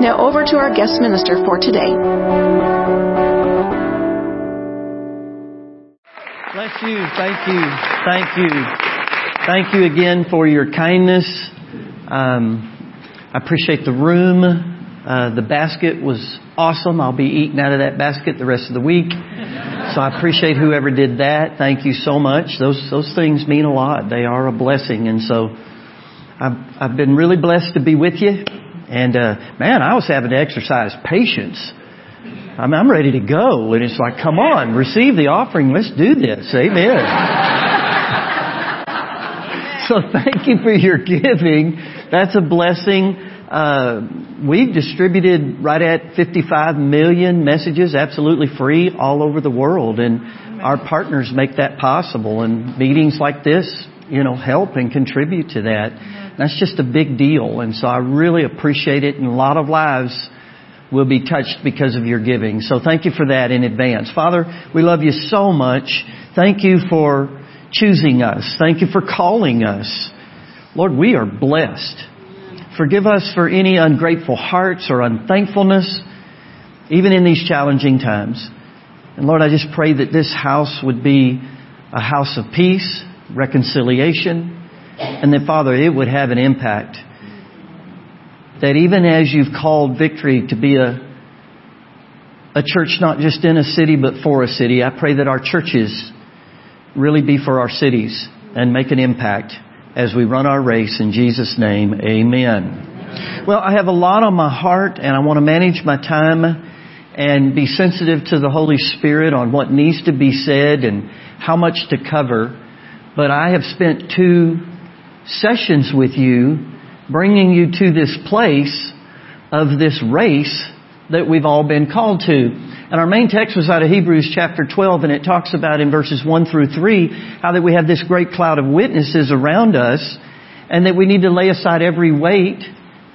Now over to our guest minister for today. Bless you. Thank you. Thank you. Thank you again for your kindness um, I appreciate the room. Uh, the basket was awesome. I'll be eating out of that basket the rest of the week. So I appreciate whoever did that. Thank you so much. Those those things mean a lot. They are a blessing, and so I've I've been really blessed to be with you. And uh, man, I was having to exercise patience. I'm, I'm ready to go, and it's like, come on, receive the offering. Let's do this. Amen. so thank you for your giving. That's a blessing. Uh, we've distributed right at 55 million messages absolutely free all over the world, and our partners make that possible. And meetings like this, you know, help and contribute to that. Mm-hmm. That's just a big deal, and so I really appreciate it. And a lot of lives will be touched because of your giving. So thank you for that in advance. Father, we love you so much. Thank you for choosing us. Thank you for calling us. Lord, we are blessed. Forgive us for any ungrateful hearts or unthankfulness, even in these challenging times. And Lord, I just pray that this house would be a house of peace, reconciliation, and then, Father, it would have an impact. That even as you've called Victory to be a, a church not just in a city but for a city, I pray that our churches really be for our cities and make an impact as we run our race. In Jesus' name, amen. Well, I have a lot on my heart and I want to manage my time and be sensitive to the Holy Spirit on what needs to be said and how much to cover. But I have spent two sessions with you bringing you to this place of this race that we've all been called to. And our main text was out of Hebrews chapter 12 and it talks about in verses 1 through 3 how that we have this great cloud of witnesses around us and that we need to lay aside every weight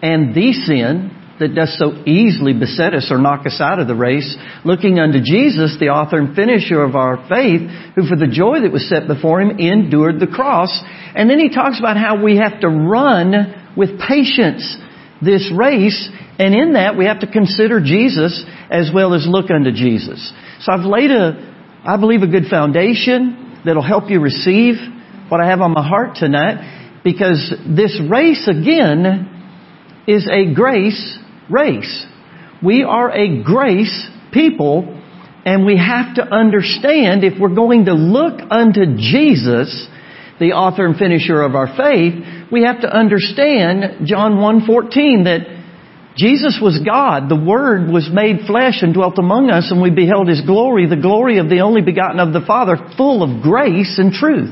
and the sin that does so easily beset us or knock us out of the race, looking unto Jesus, the author and finisher of our faith, who for the joy that was set before him endured the cross. And then he talks about how we have to run with patience this race and in that, we have to consider Jesus as well as look unto Jesus. So I've laid a, I believe, a good foundation that'll help you receive what I have on my heart tonight because this race again is a grace race. We are a grace people and we have to understand if we're going to look unto Jesus, the author and finisher of our faith, we have to understand John 1:14 that Jesus was God. The Word was made flesh and dwelt among us, and we beheld His glory, the glory of the only begotten of the Father, full of grace and truth.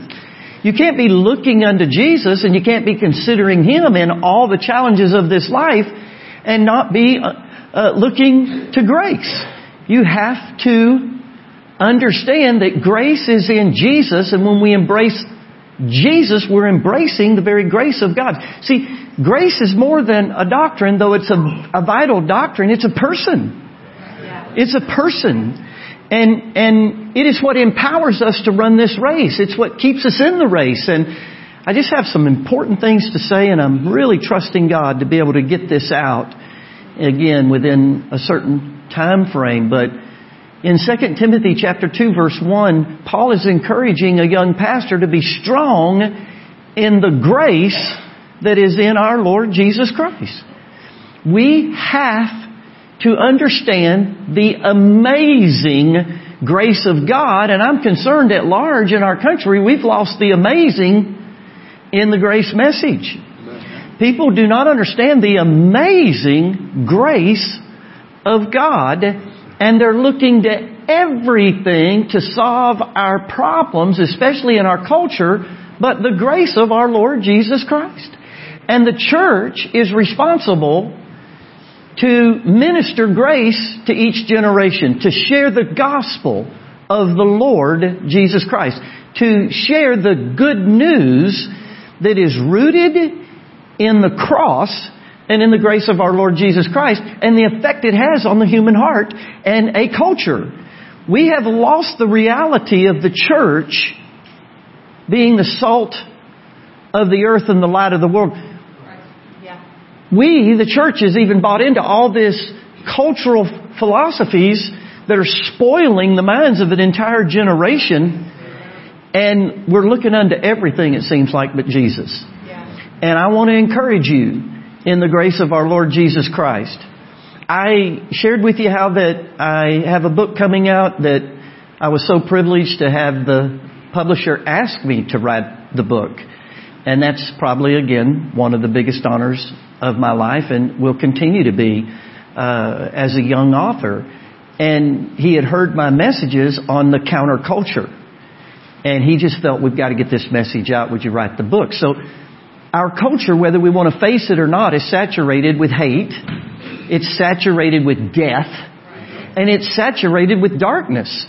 You can't be looking unto Jesus and you can't be considering Him in all the challenges of this life and not be uh, uh, looking to grace. You have to understand that grace is in Jesus, and when we embrace Jesus, we're embracing the very grace of God. See, grace is more than a doctrine, though it's a, a vital doctrine. It's a person. It's a person. And, and it is what empowers us to run this race. It's what keeps us in the race. And I just have some important things to say, and I'm really trusting God to be able to get this out again within a certain time frame. But in 2 Timothy chapter 2 verse 1, Paul is encouraging a young pastor to be strong in the grace that is in our Lord Jesus Christ. We have to understand the amazing grace of God, and I'm concerned at large in our country we've lost the amazing in the grace message. People do not understand the amazing grace of God and they're looking to everything to solve our problems, especially in our culture, but the grace of our Lord Jesus Christ. And the church is responsible to minister grace to each generation, to share the gospel of the Lord Jesus Christ, to share the good news that is rooted in the cross and in the grace of our Lord Jesus Christ and the effect it has on the human heart and a culture. We have lost the reality of the church being the salt of the earth and the light of the world. We, the church, has even bought into all this cultural philosophies that are spoiling the minds of an entire generation. And we're looking unto everything, it seems like, but Jesus. And I want to encourage you in the grace of our Lord Jesus Christ. I shared with you how that I have a book coming out that I was so privileged to have the publisher ask me to write the book. And that's probably, again, one of the biggest honors of my life and will continue to be uh, as a young author. And he had heard my messages on the counterculture. And he just felt, we've got to get this message out. Would you write the book? So our culture, whether we want to face it or not, is saturated with hate. It's saturated with death. And it's saturated with darkness.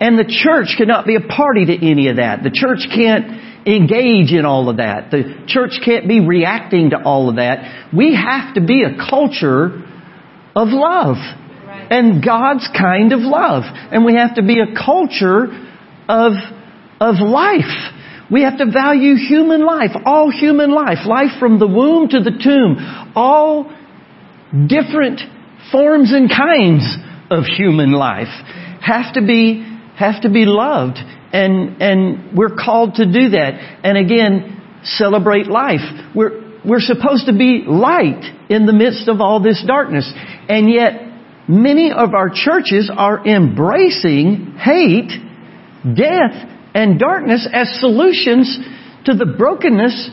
And the church cannot be a party to any of that. The church can't engage in all of that. The church can't be reacting to all of that. We have to be a culture of love. And God's kind of love. And we have to be a culture of, of life. We have to value human life, all human life, life from the womb to the tomb, all different forms and kinds of human life have to be, have to be loved and, and we're called to do that. And again, celebrate life. We're, we're supposed to be light in the midst of all this darkness. And yet, many of our churches are embracing hate, death, and darkness as solutions to the brokenness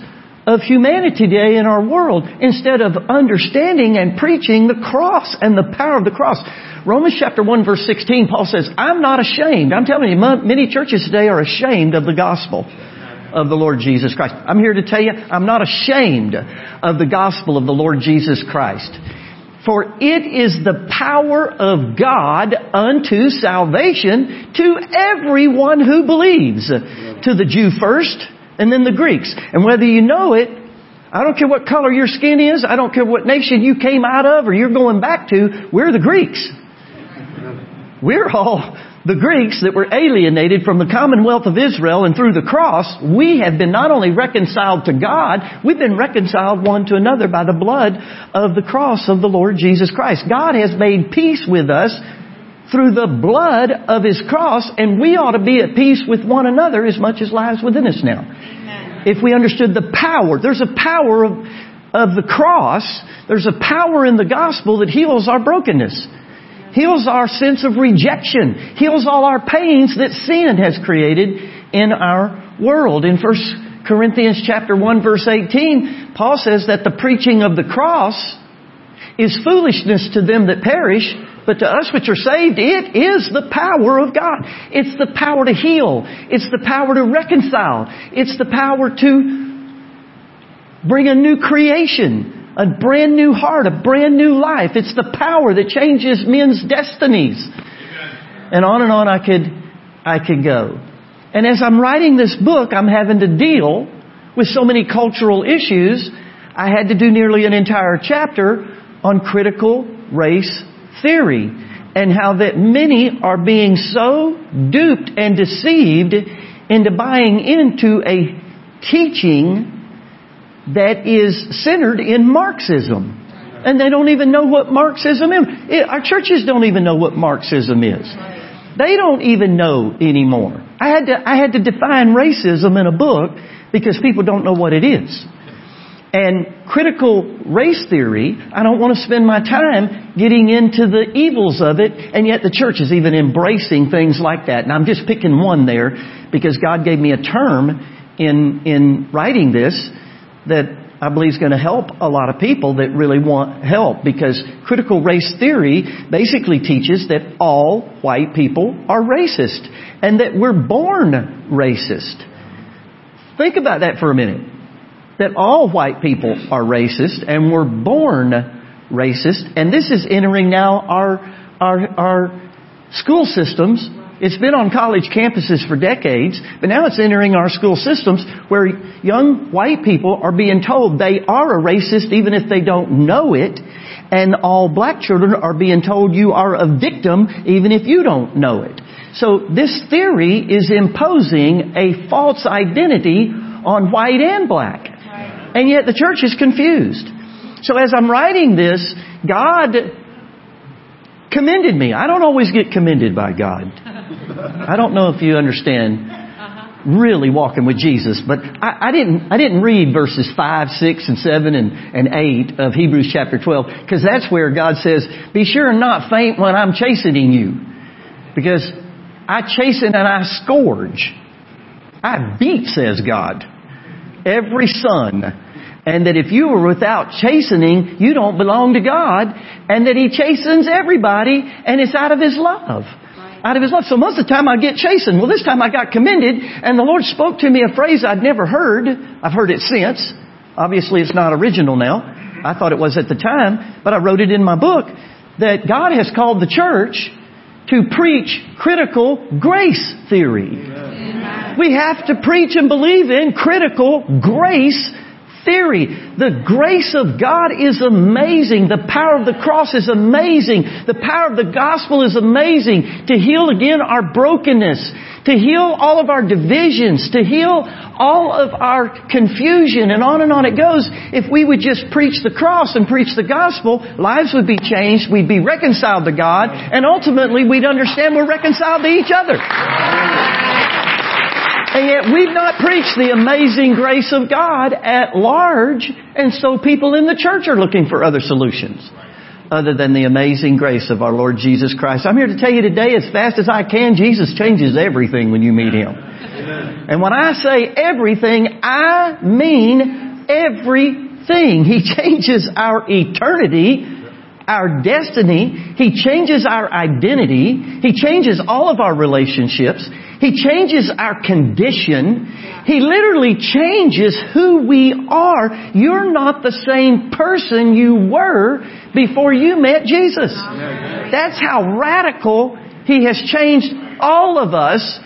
of humanity today in our world instead of understanding and preaching the cross and the power of the cross. Romans chapter 1 verse 16, Paul says, I'm not ashamed. I'm telling you, many churches today are ashamed of the gospel of the Lord Jesus Christ. I'm here to tell you, I'm not ashamed of the gospel of the Lord Jesus Christ. For it is the power of God unto salvation to everyone who believes. To the Jew first, and then the Greeks. And whether you know it I don't care what color your skin is. I don't care what nation you came out of or you're going back to. We're the Greeks. We're all the Greeks that were alienated from the commonwealth of Israel and through the cross, we have been not only reconciled to God, we've been reconciled one to another by the blood of the cross of the Lord Jesus Christ. God has made peace with us through the blood of His cross, and we ought to be at peace with one another as much as lies within us now. Amen. If we understood the power, there's a power of, of the cross, there's a power in the gospel that heals our brokenness heals our sense of rejection, heals all our pains that sin has created in our world. In 1 Corinthians chapter 1 verse 18, Paul says that the preaching of the cross is foolishness to them that perish, but to us which are saved, it is the power of God. It's the power to heal. It's the power to reconcile. It's the power to bring a new creation a brand new heart, a brand new life. It's the power that changes men's destinies. And on and on I could, I could go. And as I'm writing this book, I'm having to deal with so many cultural issues. I had to do nearly an entire chapter on critical race theory and how that many are being so duped and deceived into buying into a teaching that is centered in Marxism. And they don't even know what Marxism is. Our churches don't even know what Marxism is. They don't even know anymore. I had to, I had to define racism in a book because people don't know what it is. And critical race theory, I don't want to spend my time getting into the evils of it, and yet the church is even embracing things like that. And I'm just picking one there because God gave me a term in, in writing this that I believe is going to help a lot of people that really want help because critical race theory basically teaches that all white people are racist and that we're born racist. Think about that for a minute. That all white people are racist and we're born racist, and this is entering now our, our, our school systems. It's been on college campuses for decades, but now it's entering our school systems where young white people are being told they are a racist even if they don't know it, and all black children are being told you are a victim even if you don't know it. So this theory is imposing a false identity on white and black. And yet the church is confused. So as I'm writing this, God commended me. I don't always get commended by God. I don't know if you understand really walking with Jesus, but I, I didn't I didn't read verses five, six, and seven and, and eight of Hebrews chapter twelve, because that's where God says, Be sure and not faint when I'm chastening you. Because I chasten and I scourge. I beat, says God, every son. And that if you are without chastening, you don't belong to God. And that He chastens everybody and it's out of His love. Out of His love. So most of the time I get chastened. Well, this time I got commended and the Lord spoke to me a phrase I'd never heard. I've heard it since. Obviously it's not original now. I thought it was at the time, but I wrote it in my book that God has called the church to preach critical grace theory. Amen. We have to preach and believe in critical grace theory. The grace of God is amazing. The power of the cross is amazing. The power of the gospel is amazing to heal again our brokenness, to heal all of our divisions, to heal all of our confusion, and on and on it goes. If we would just preach the cross and preach the gospel, lives would be changed, we'd be reconciled to God, and ultimately we'd understand we're reconciled to each other. And yet we've not preached the amazing grace of God at large, and so people in the church are looking for other solutions other than the amazing grace of our Lord Jesus Christ. I'm here to tell you today, as fast as I can, Jesus changes everything when you meet Him. And when I say everything, I mean everything. He changes our eternity our destiny. He changes our identity. He changes all of our relationships. He changes our condition. He literally changes who we are. You're not the same person you were before you met Jesus. That's how radical He has changed all of us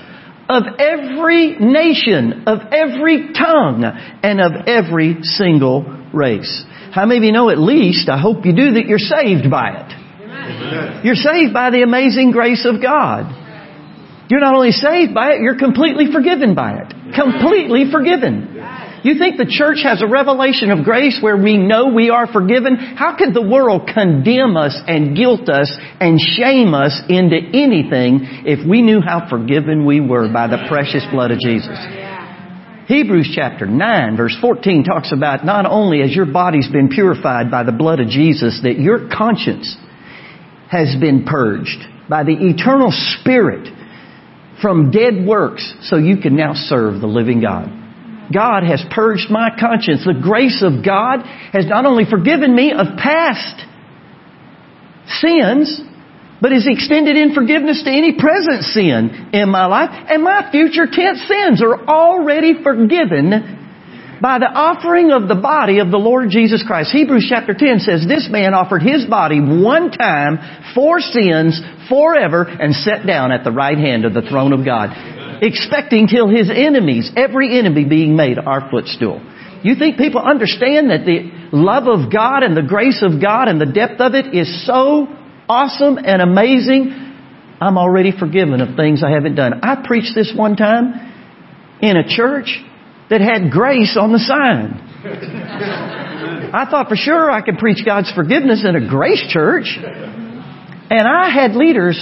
of every nation, of every tongue, and of every single race. How many of you know at least, I hope you do, that you're saved by it? You're saved by the amazing grace of God. You're not only saved by it, you're completely forgiven by it. Completely forgiven. You think the church has a revelation of grace where we know we are forgiven? How could the world condemn us and guilt us and shame us into anything if we knew how forgiven we were by the precious blood of Jesus? Hebrews chapter 9 verse 14 talks about not only has your body's been purified by the blood of Jesus, that your conscience has been purged by the eternal spirit from dead works so you can now serve the living God. God has purged my conscience. The grace of God has not only forgiven me of past sins, but is extended in forgiveness to any present sin in my life, and my future tense sins are already forgiven by the offering of the body of the Lord Jesus Christ. Hebrews chapter 10 says this man offered his body one time for sins forever and sat down at the right hand of the throne of God, expecting till his enemies, every enemy being made our footstool. You think people understand that the love of God and the grace of God and the depth of it is so awesome and amazing, I'm already forgiven of things I haven't done. I preached this one time in a church that had grace on the sign. I thought for sure I could preach God's forgiveness in a grace church. And I had leaders,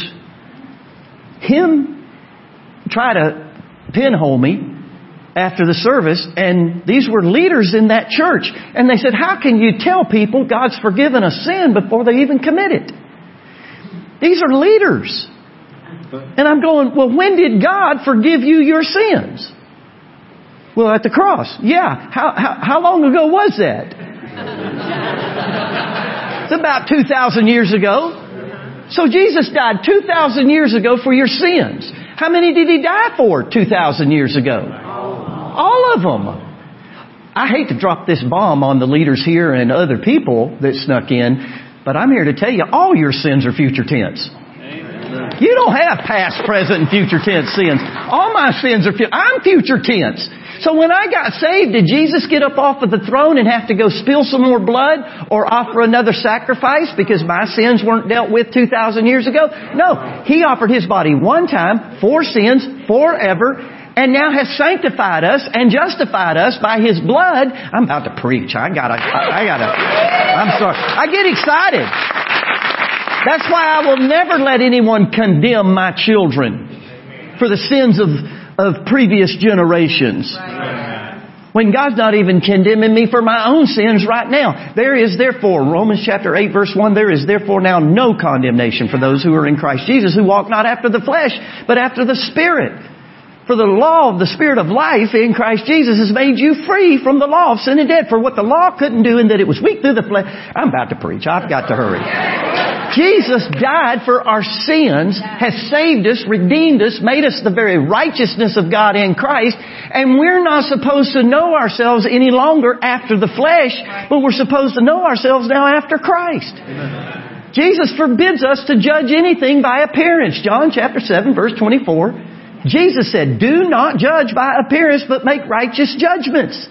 him try to pinhole me after the service, and these were leaders in that church. And they said, How can you tell people God's forgiven a sin before they even commit it? These are leaders. And I'm going, well, when did God forgive you your sins? Well, at the cross. Yeah. How, how, how long ago was that? it's about 2,000 years ago. So Jesus died 2,000 years ago for your sins. How many did he die for 2,000 years ago? All of them. I hate to drop this bomb on the leaders here and other people that snuck in, But I'm here to tell you, all your sins are future tense. You don't have past, present, and future tense sins. All my sins are, future. I'm future tense. So when I got saved, did Jesus get up off of the throne and have to go spill some more blood or offer another sacrifice because my sins weren't dealt with 2,000 years ago? No. He offered His body one time for sins forever and now has sanctified us and justified us by His blood. I'm about to preach. I gotta, I gotta, I'm sorry. I get excited. That's why I will never let anyone condemn my children for the sins of of previous generations. When God's not even condemning me for my own sins right now. There is therefore, Romans chapter 8 verse 1, there is therefore now no condemnation for those who are in Christ Jesus who walk not after the flesh, but after the Spirit. For the law of the Spirit of life in Christ Jesus has made you free from the law of sin and death. For what the law couldn't do and that it was weak through the flesh. I'm about to preach. I've got to hurry. Jesus died for our sins, has saved us, redeemed us, made us the very righteousness of God in Christ, and we're not supposed to know ourselves any longer after the flesh, but we're supposed to know ourselves now after Christ. Jesus forbids us to judge anything by appearance. John chapter 7 verse 24. Jesus said, do not judge by appearance, but make righteous judgments.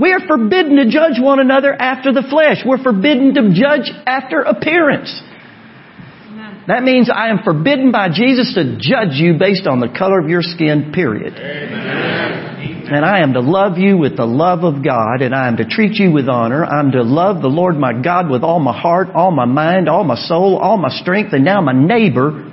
We are forbidden to judge one another after the flesh. We're forbidden to judge after appearance. That means I am forbidden by Jesus to judge you based on the color of your skin, period. Amen. And I am to love you with the love of God, and I am to treat you with honor. I'm to love the Lord my God with all my heart, all my mind, all my soul, all my strength, and now my neighbor,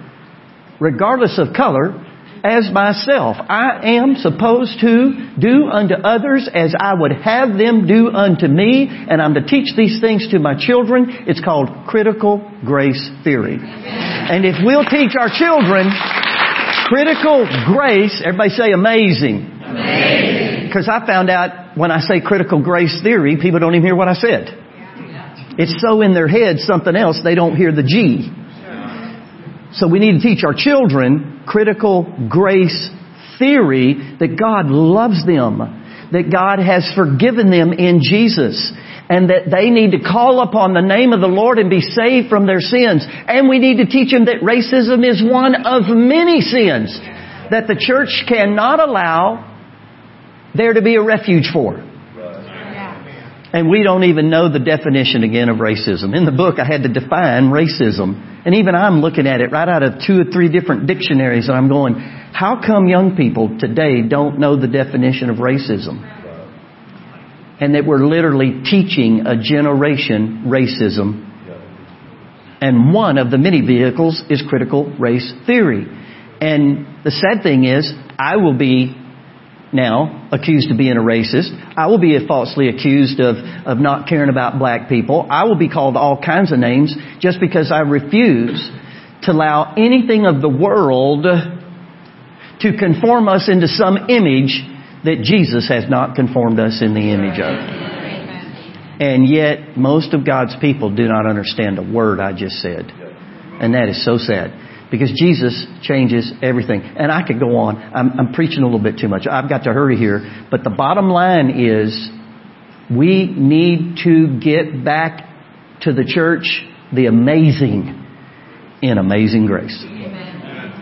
regardless of color, as myself. I am supposed to do unto others as I would have them do unto me, and I'm to teach these things to my children. It's called critical grace theory. And if we'll teach our children critical grace, everybody say amazing. Because I found out when I say critical grace theory, people don't even hear what I said. It's so in their head something else, they don't hear the G. So we need to teach our children critical grace theory that God loves them, that God has forgiven them in Jesus, and that they need to call upon the name of the Lord and be saved from their sins. And we need to teach them that racism is one of many sins that the church cannot allow there to be a refuge for. And we don't even know the definition again of racism. In the book, I had to define racism. And even I'm looking at it right out of two or three different dictionaries and I'm going, how come young people today don't know the definition of racism? And that we're literally teaching a generation racism. And one of the many vehicles is critical race theory. And the sad thing is, I will be now accused of being a racist. I will be falsely accused of, of not caring about black people. I will be called all kinds of names just because I refuse to allow anything of the world to conform us into some image that Jesus has not conformed us in the image of. And yet, most of God's people do not understand a word I just said. And that is so sad. Because Jesus changes everything. And I could go on. I'm, I'm preaching a little bit too much. I've got to hurry here. But the bottom line is we need to get back to the church the amazing in amazing grace.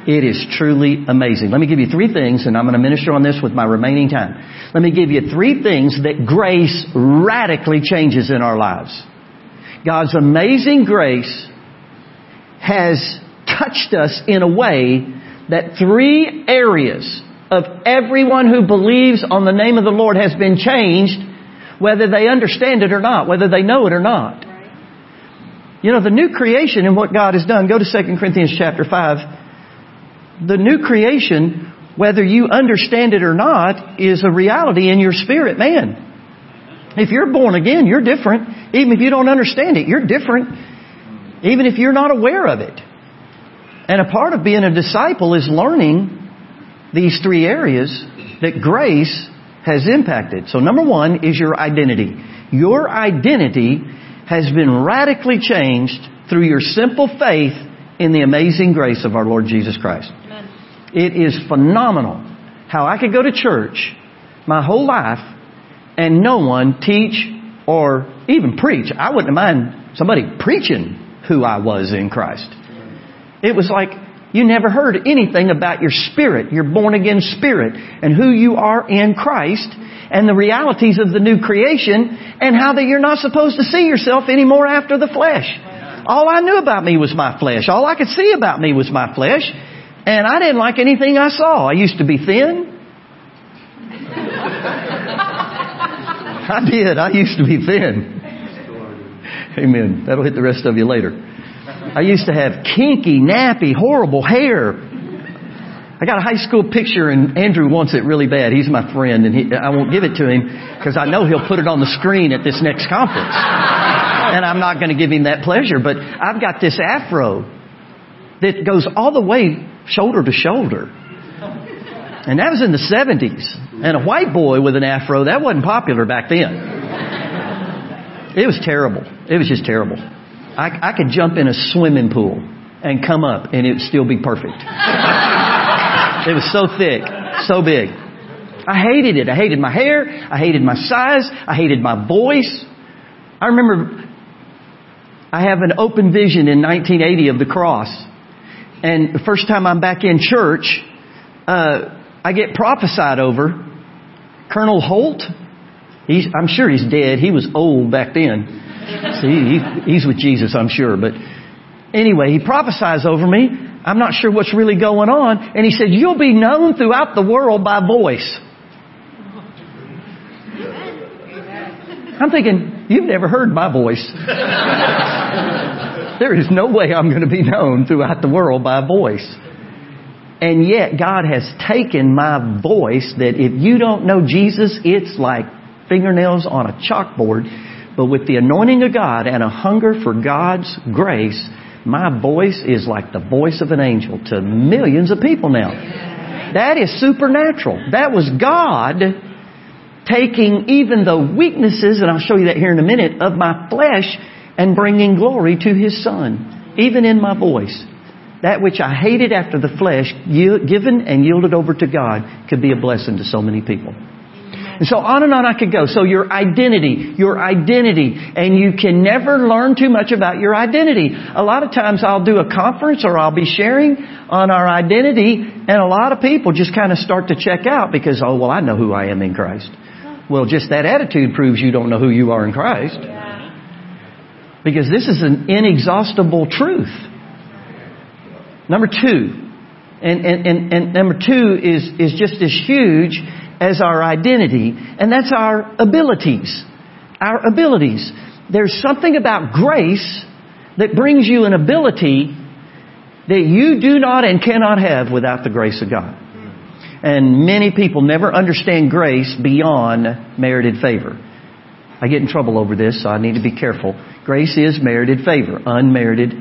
It is truly amazing. Let me give you three things, and I'm going to minister on this with my remaining time. Let me give you three things that grace radically changes in our lives. God's amazing grace has touched us in a way that three areas of everyone who believes on the name of the Lord has been changed, whether they understand it or not, whether they know it or not. You know, the new creation and what God has done, go to 2 Corinthians chapter 5. The new creation, whether you understand it or not, is a reality in your spirit, man. If you're born again, you're different. Even if you don't understand it, you're different. Even if you're not aware of it. And a part of being a disciple is learning these three areas that grace has impacted. So number one is your identity. Your identity has been radically changed through your simple faith in the amazing grace of our Lord Jesus Christ. Amen. It is phenomenal how I could go to church my whole life and no one teach or even preach. I wouldn't mind somebody preaching who I was in Christ. It was like you never heard anything about your spirit, your born again spirit, and who you are in Christ, and the realities of the new creation, and how that you're not supposed to see yourself anymore after the flesh. All I knew about me was my flesh. All I could see about me was my flesh. And I didn't like anything I saw. I used to be thin. I did. I used to be thin. Amen. That'll hit the rest of you later. I used to have kinky, nappy, horrible hair. I got a high school picture, and Andrew wants it really bad. He's my friend, and he, I won't give it to him because I know he'll put it on the screen at this next conference. And I'm not going to give him that pleasure, but I've got this afro that goes all the way shoulder to shoulder. And that was in the 70s. And a white boy with an afro, that wasn't popular back then. It was terrible. It was just terrible. I, I could jump in a swimming pool and come up and it would still be perfect. it was so thick, so big. I hated it. I hated my hair. I hated my size. I hated my voice. I remember I have an open vision in 1980 of the cross. And the first time I'm back in church, uh, I get prophesied over. Colonel Holt, he's, I'm sure he's dead. He was old back then. See, he, he's with Jesus, I'm sure. But anyway, he prophesies over me. I'm not sure what's really going on. And he said, You'll be known throughout the world by voice. I'm thinking, You've never heard my voice. there is no way I'm going to be known throughout the world by voice. And yet, God has taken my voice that if you don't know Jesus, it's like fingernails on a chalkboard but with the anointing of God and a hunger for God's grace, my voice is like the voice of an angel to millions of people now. That is supernatural. That was God taking even the weaknesses, and I'll show you that here in a minute, of my flesh and bringing glory to His Son, even in my voice. That which I hated after the flesh, given and yielded over to God, could be a blessing to so many people. And so on and on I could go. So your identity, your identity, and you can never learn too much about your identity. A lot of times I'll do a conference or I'll be sharing on our identity and a lot of people just kind of start to check out because, oh, well, I know who I am in Christ. Well, just that attitude proves you don't know who you are in Christ. Because this is an inexhaustible truth. Number two, and, and, and, and number two is, is just as huge as our identity, and that's our abilities. Our abilities. There's something about grace that brings you an ability that you do not and cannot have without the grace of God. And many people never understand grace beyond merited favor. I get in trouble over this, so I need to be careful. Grace is merited favor, unmerited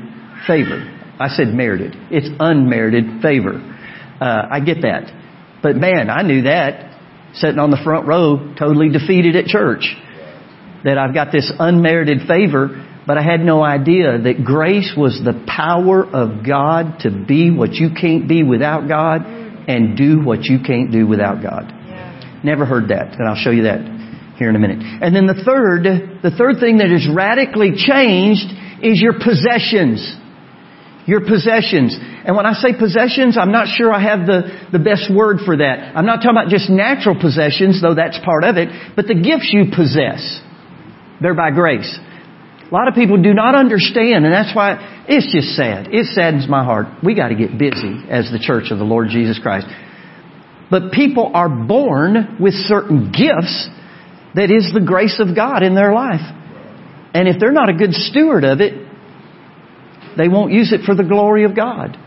favor. I said merited. It's unmerited favor. Uh, I get that. But man, I knew that sitting on the front row, totally defeated at church. That I've got this unmerited favor, but I had no idea that grace was the power of God to be what you can't be without God and do what you can't do without God. Never heard that, and I'll show you that here in a minute. And then the third, the third thing that is radically changed is your possessions. Your possessions. And when I say possessions, I'm not sure I have the, the best word for that. I'm not talking about just natural possessions, though that's part of it, but the gifts you possess. They're by grace. A lot of people do not understand, and that's why it's just sad. It saddens my heart. We got to get busy as the church of the Lord Jesus Christ. But people are born with certain gifts that is the grace of God in their life. And if they're not a good steward of it, they won't use it for the glory of God.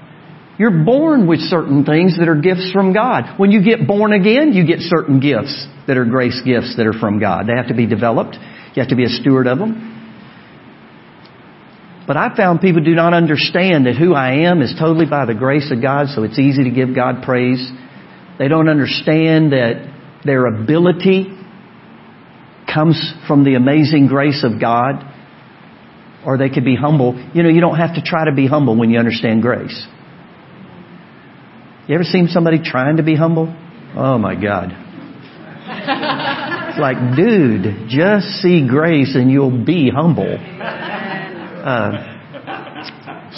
You're born with certain things that are gifts from God. When you get born again, you get certain gifts that are grace gifts that are from God. They have to be developed. You have to be a steward of them. But I found people do not understand that who I am is totally by the grace of God, so it's easy to give God praise. They don't understand that their ability comes from the amazing grace of God. Or they could be humble. You know, you don't have to try to be humble when you understand grace. You ever seen somebody trying to be humble? Oh my God. It's like, dude, just see grace and you'll be humble. Uh,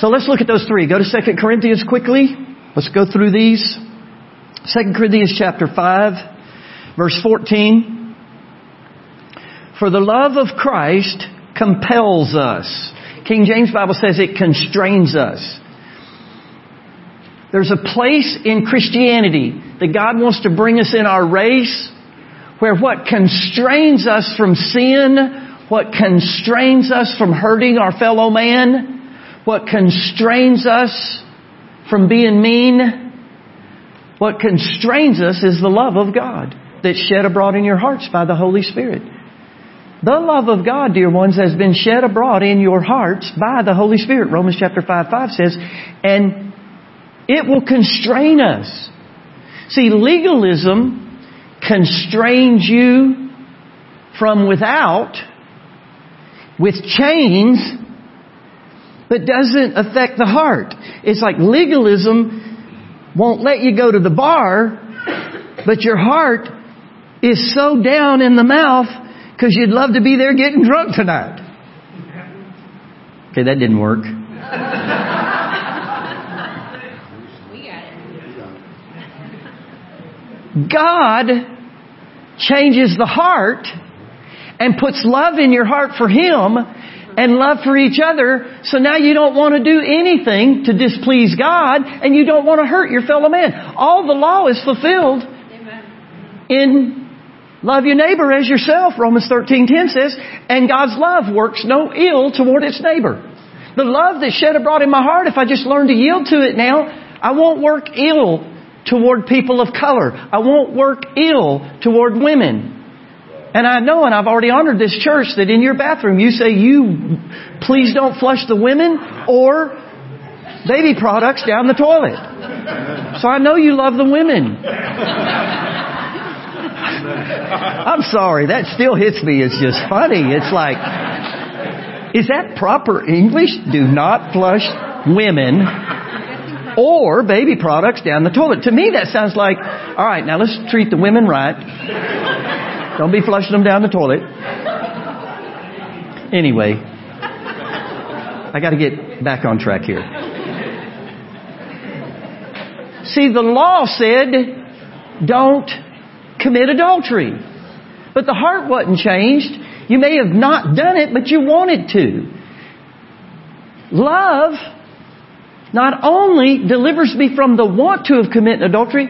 So let's look at those three. Go to 2 Corinthians quickly. Let's go through these. 2 Corinthians chapter 5, verse 14. For the love of Christ compels us. King James Bible says it constrains us. There's a place in Christianity that God wants to bring us in our race where what constrains us from sin, what constrains us from hurting our fellow man, what constrains us from being mean, what constrains us is the love of God that's shed abroad in your hearts by the Holy Spirit. The love of God, dear ones, has been shed abroad in your hearts by the Holy Spirit. Romans chapter 5, 5 says, and it will constrain us. See, legalism constrains you from without with chains but doesn't affect the heart. It's like legalism won't let you go to the bar, but your heart is so down in the mouth because you'd love to be there getting drunk tonight. Okay, that didn't work. God changes the heart and puts love in your heart for Him and love for each other. So now you don't want to do anything to displease God and you don't want to hurt your fellow man. All the law is fulfilled in love your neighbor as yourself, Romans 13:10 says, and God's love works no ill toward its neighbor. The love that's shed abroad in my heart, if I just learn to yield to it now, I won't work ill toward people of color. I won't work ill toward women. And I know, and I've already honored this church, that in your bathroom you say you, please don't flush the women or baby products down the toilet. So I know you love the women. I'm sorry, that still hits me. It's just funny. It's like, is that proper English? Do not flush women or baby products down the toilet. To me, that sounds like, all right, now let's treat the women right. Don't be flushing them down the toilet. Anyway, I got to get back on track here. See, the law said, don't commit adultery. But the heart wasn't changed. You may have not done it, but you wanted to. Love not only delivers me from the want to have committed adultery,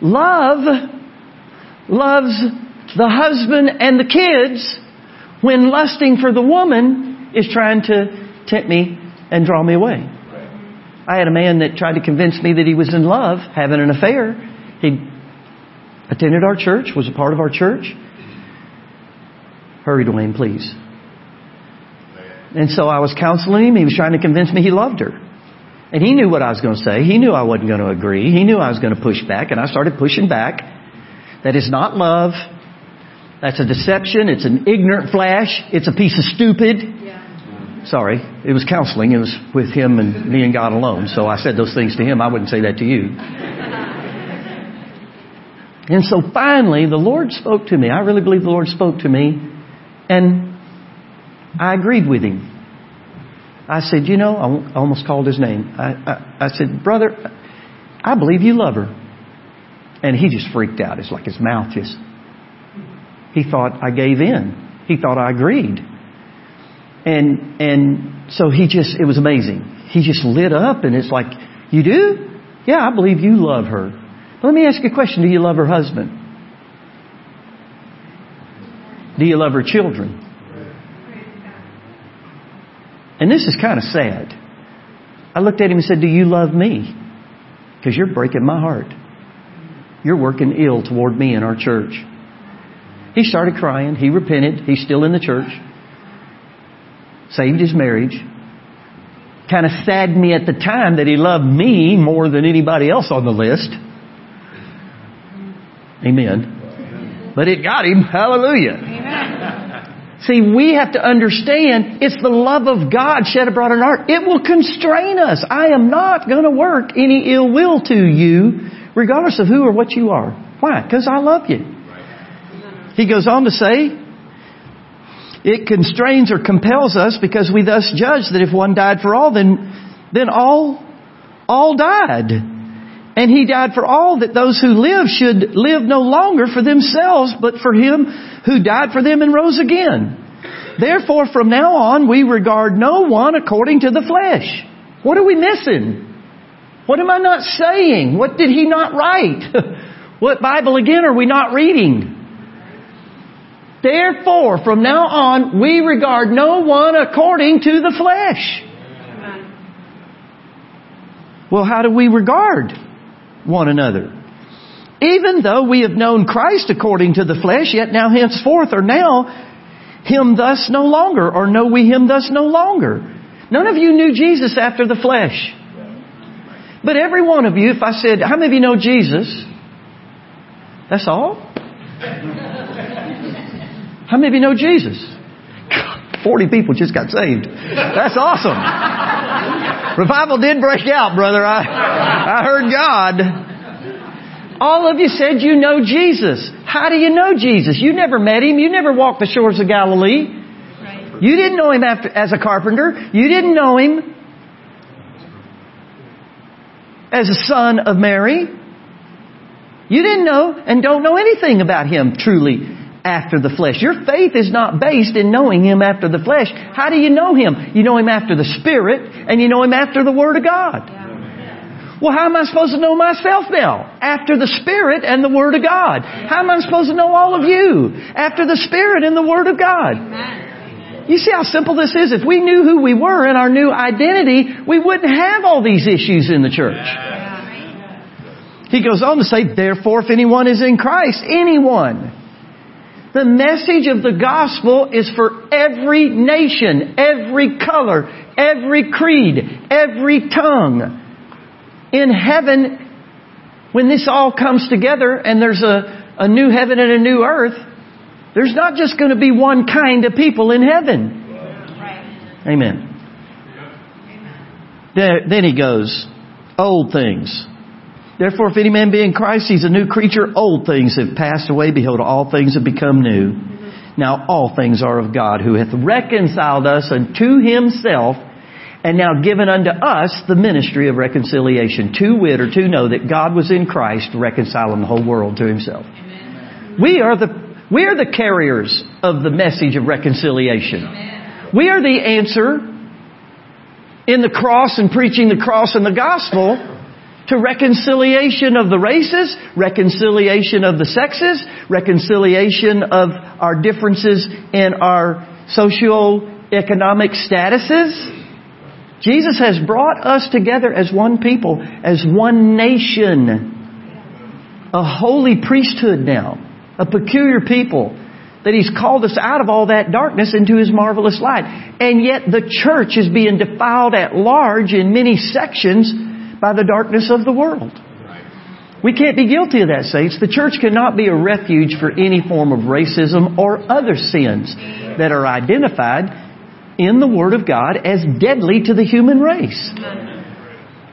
love loves the husband and the kids when lusting for the woman is trying to tempt me and draw me away. I had a man that tried to convince me that he was in love, having an affair. He attended our church, was a part of our church. Hurry, Duane, please. And so I was counseling him. He was trying to convince me he loved her. And he knew what I was going to say. He knew I wasn't going to agree. He knew I was going to push back, and I started pushing back. That is not love. That's a deception. It's an ignorant flash. It's a piece of stupid. Yeah. Sorry. It was counseling. It was with him and me and God alone. So I said those things to him. I wouldn't say that to you. And so finally, the Lord spoke to me. I really believe the Lord spoke to me. And I agreed with him. I said, you know, I almost called his name. I, I, I said, brother, I believe you love her. And he just freaked out. It's like his mouth just, he thought I gave in. He thought I agreed. And, and so he just, it was amazing. He just lit up and it's like, you do? Yeah, I believe you love her. Let me ask you a question. Do you love her husband? Do you love her children? And this is kind of sad. I looked at him and said, Do you love me? Because you're breaking my heart. You're working ill toward me in our church. He started crying. He repented. He's still in the church. Saved his marriage. Kind of saddened me at the time that he loved me more than anybody else on the list. Amen. But it got him. Hallelujah. Amen. See, we have to understand it's the love of God shed abroad in our heart. It will constrain us. I am not going to work any ill will to you, regardless of who or what you are. Why? Because I love you. He goes on to say, It constrains or compels us because we thus judge that if one died for all, then, then all, all died. And he died for all that those who live should live no longer for themselves, but for him who died for them and rose again. Therefore, from now on, we regard no one according to the flesh. What are we missing? What am I not saying? What did he not write? what Bible again are we not reading? Therefore, from now on, we regard no one according to the flesh. Well, how do we regard one another? Even though we have known Christ according to the flesh, yet now henceforth or now him thus no longer, or know we him thus no longer. None of you knew Jesus after the flesh. But every one of you, if I said, how many of you know Jesus? That's all? How many of you know Jesus? 40 people just got saved. That's awesome. Revival did break out, brother. I, I heard God. All of you said you know Jesus. How do you know Jesus? You never met him. You never walked the shores of Galilee. Right. You didn't know him after, as a carpenter. You didn't know him as a son of Mary. You didn't know and don't know anything about him truly after the flesh. Your faith is not based in knowing him after the flesh. How do you know him? You know him after the Spirit and you know him after the Word of God. Well, how am I supposed to know myself now? After the Spirit and the Word of God. How am I supposed to know all of you? After the Spirit and the Word of God. You see how simple this is? If we knew who we were and our new identity, we wouldn't have all these issues in the church. He goes on to say, therefore, if anyone is in Christ, anyone. The message of the gospel is for every nation, every color, every creed, every tongue in heaven, when this all comes together and there's a, a new heaven and a new earth, there's not just going to be one kind of people in heaven. Amen. Then he goes, old things. Therefore, if any man be in Christ, he's a new creature. Old things have passed away. Behold, all things have become new. Now all things are of God, who hath reconciled us unto himself and now given unto us the ministry of reconciliation. To wit or to know that God was in Christ reconciling the whole world to himself. We are the, we are the carriers of the message of reconciliation. We are the answer in the cross and preaching the cross and the gospel to reconciliation of the races, reconciliation of the sexes, reconciliation of our differences in our socio-economic statuses, Jesus has brought us together as one people, as one nation. A holy priesthood now. A peculiar people. That He's called us out of all that darkness into His marvelous light. And yet the church is being defiled at large in many sections by the darkness of the world. We can't be guilty of that, saints. The church cannot be a refuge for any form of racism or other sins that are identified in the Word of God as deadly to the human race.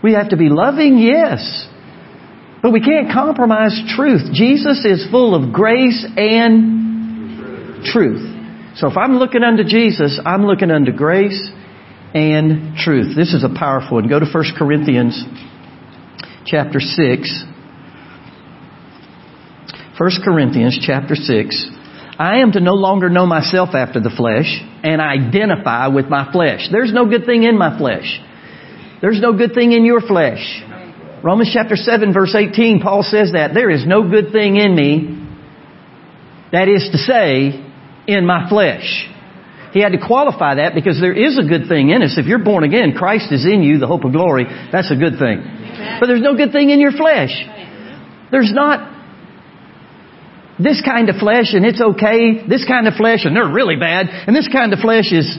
We have to be loving, yes. But we can't compromise truth. Jesus is full of grace and truth. So if I'm looking unto Jesus, I'm looking unto grace and truth. This is a powerful one. Go to 1 Corinthians chapter 6. 1 Corinthians chapter 6. I am to no longer know myself after the flesh and identify with my flesh. There's no good thing in my flesh. There's no good thing in your flesh. Romans chapter 7 verse 18, Paul says that. There is no good thing in me. That is to say, in my flesh. He had to qualify that because there is a good thing in us. If you're born again, Christ is in you, the hope of glory. That's a good thing. But there's no good thing in your flesh. There's not this kind of flesh and it's okay, this kind of flesh and they're really bad, and this kind of flesh is.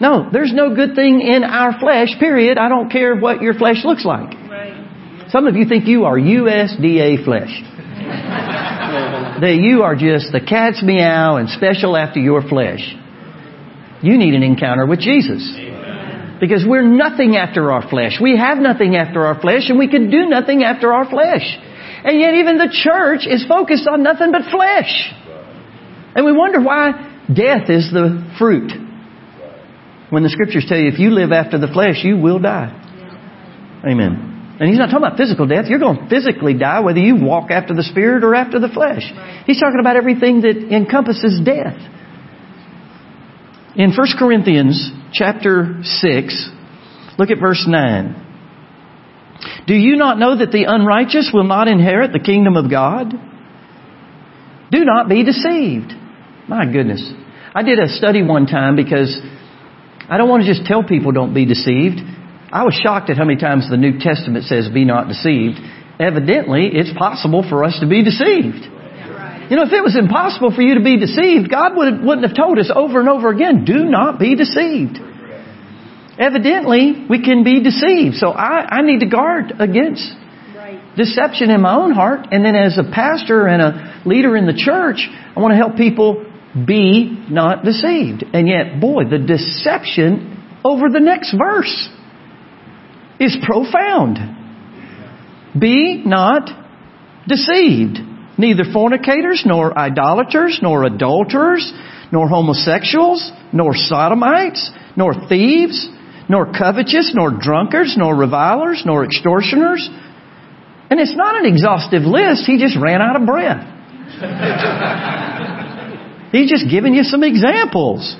No, there's no good thing in our flesh, period. I don't care what your flesh looks like. Right. Some of you think you are USDA flesh. that you are just the cat's meow and special after your flesh. You need an encounter with Jesus. Because we're nothing after our flesh. We have nothing after our flesh and we can do nothing after our flesh. And yet even the church is focused on nothing but flesh. And we wonder why Death is the fruit. When the scriptures tell you if you live after the flesh, you will die. Amen. And he's not talking about physical death. You're going to physically die whether you walk after the spirit or after the flesh. He's talking about everything that encompasses death. In 1 Corinthians chapter 6, look at verse 9. Do you not know that the unrighteous will not inherit the kingdom of God? Do not be deceived. My goodness. I did a study one time because I don't want to just tell people don't be deceived. I was shocked at how many times the New Testament says be not deceived. Evidently, it's possible for us to be deceived. You know, if it was impossible for you to be deceived, God would, wouldn't have told us over and over again, do not be deceived. Evidently, we can be deceived. So I, I need to guard against deception in my own heart. And then as a pastor and a leader in the church, I want to help people be not deceived. And yet, boy, the deception over the next verse is profound. Be not deceived. Neither fornicators, nor idolaters, nor adulterers, nor homosexuals, nor sodomites, nor thieves, nor covetous, nor drunkards, nor revilers, nor extortioners. And it's not an exhaustive list. He just ran out of breath. He's just giving you some examples.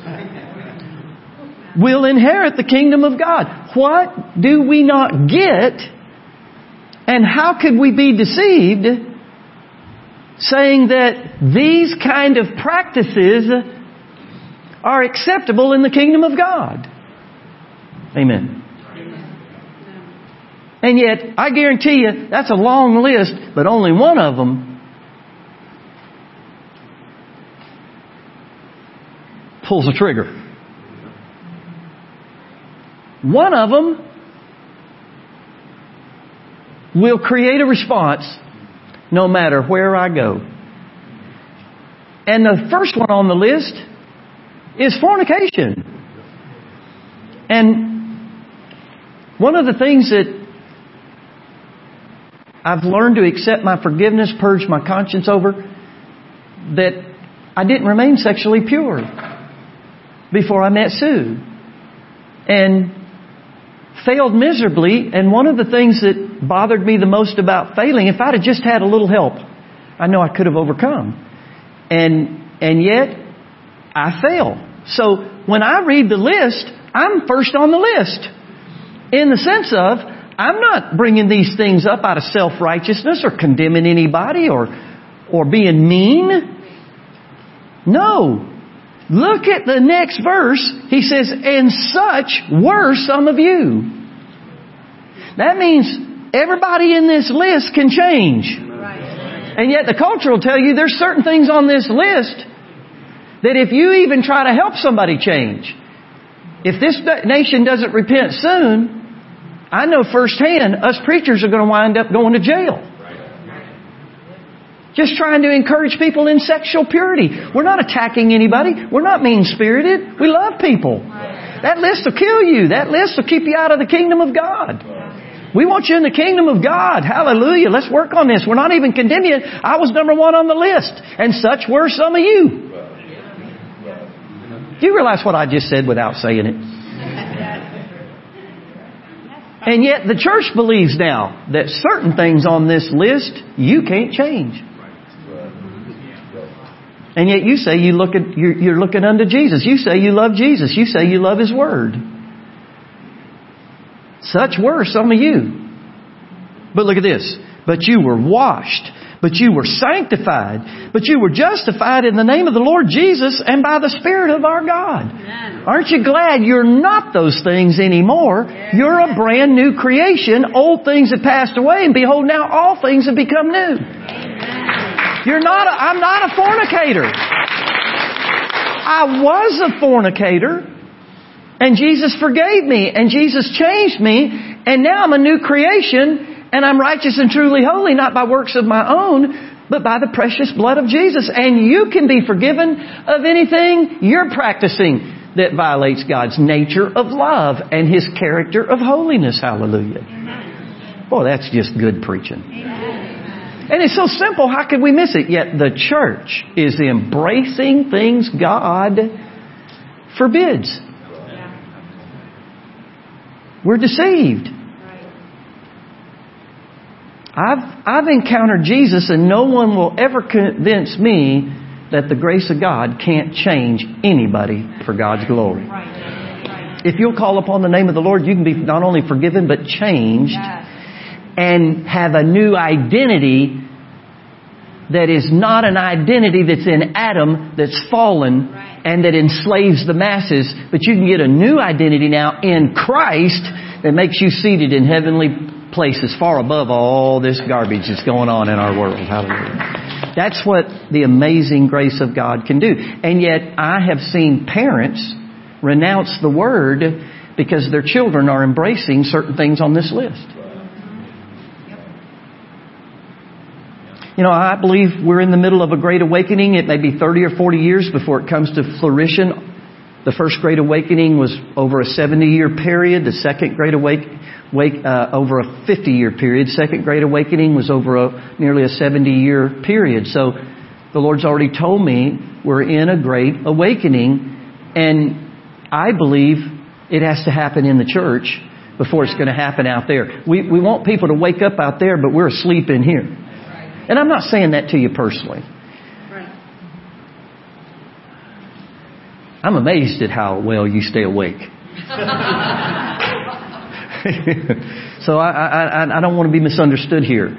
Will inherit the kingdom of God. What do we not get? And how could we be deceived saying that these kind of practices are acceptable in the kingdom of God? Amen. And yet, I guarantee you, that's a long list, but only one of them pulls the trigger. One of them will create a response no matter where I go. And the first one on the list is fornication. And one of the things that I've learned to accept my forgiveness, purge my conscience over, that I didn't remain sexually pure before I met Sue. And failed miserably, and one of the things that bothered me the most about failing, if I'd have just had a little help, I know I could have overcome. And, and yet, I fail. So, when I read the list, I'm first on the list. In the sense of, I'm not bringing these things up out of self-righteousness or condemning anybody or, or being mean. No. Look at the next verse. He says, and such were some of you. That means everybody in this list can change. And yet the culture will tell you there's certain things on this list that if you even try to help somebody change, if this nation doesn't repent soon, I know firsthand us preachers are going to wind up going to jail. Just trying to encourage people in sexual purity. We're not attacking anybody. We're not mean spirited. We love people. That list will kill you. That list will keep you out of the kingdom of God. We want you in the kingdom of God. Hallelujah. Let's work on this. We're not even condemning it. I was number one on the list. And such were some of you. Do you realize what I just said without saying it? And yet the church believes now that certain things on this list you can't change. And yet you say you look at, you're, you're looking unto Jesus. You say you love Jesus. You say you love His Word. Such were some of you. But look at this. But you were washed. But you were sanctified. But you were justified in the name of the Lord Jesus and by the Spirit of our God. Amen. Aren't you glad you're not those things anymore? Yes. You're a brand new creation. Old things have passed away and behold now all things have become new. Amen. You're not, a, I'm not a fornicator. I was a fornicator. And Jesus forgave me. And Jesus changed me. And now I'm a new creation. And I'm righteous and truly holy, not by works of my own, but by the precious blood of Jesus. And you can be forgiven of anything you're practicing that violates God's nature of love and His character of holiness. Hallelujah. Boy, that's just good preaching. And it's so simple, how could we miss it? Yet the church is embracing things God forbids. We're deceived. I've, I've encountered Jesus and no one will ever convince me that the grace of God can't change anybody for God's glory. If you'll call upon the name of the Lord, you can be not only forgiven but changed and have a new identity that is not an identity that's in Adam that's fallen and that enslaves the masses, but you can get a new identity now in Christ that makes you seated in heavenly places far above all this garbage that's going on in our world. Hallelujah. That's what the amazing grace of God can do. And yet I have seen parents renounce the word because their children are embracing certain things on this list. You know, I believe we're in the middle of a great awakening. It may be 30 or 40 years before it comes to fruition. The first great awakening was over a 70 year period. The second great awakening wake, uh, over a 50 year period. Second Great Awakening was over a, nearly a 70 year period. So the Lord's already told me we're in a great awakening and I believe it has to happen in the church before it's going to happen out there. We, we want people to wake up out there, but we're asleep in here. And I'm not saying that to you personally. I'm amazed at how well you stay awake. so I, I, I don't want to be misunderstood here.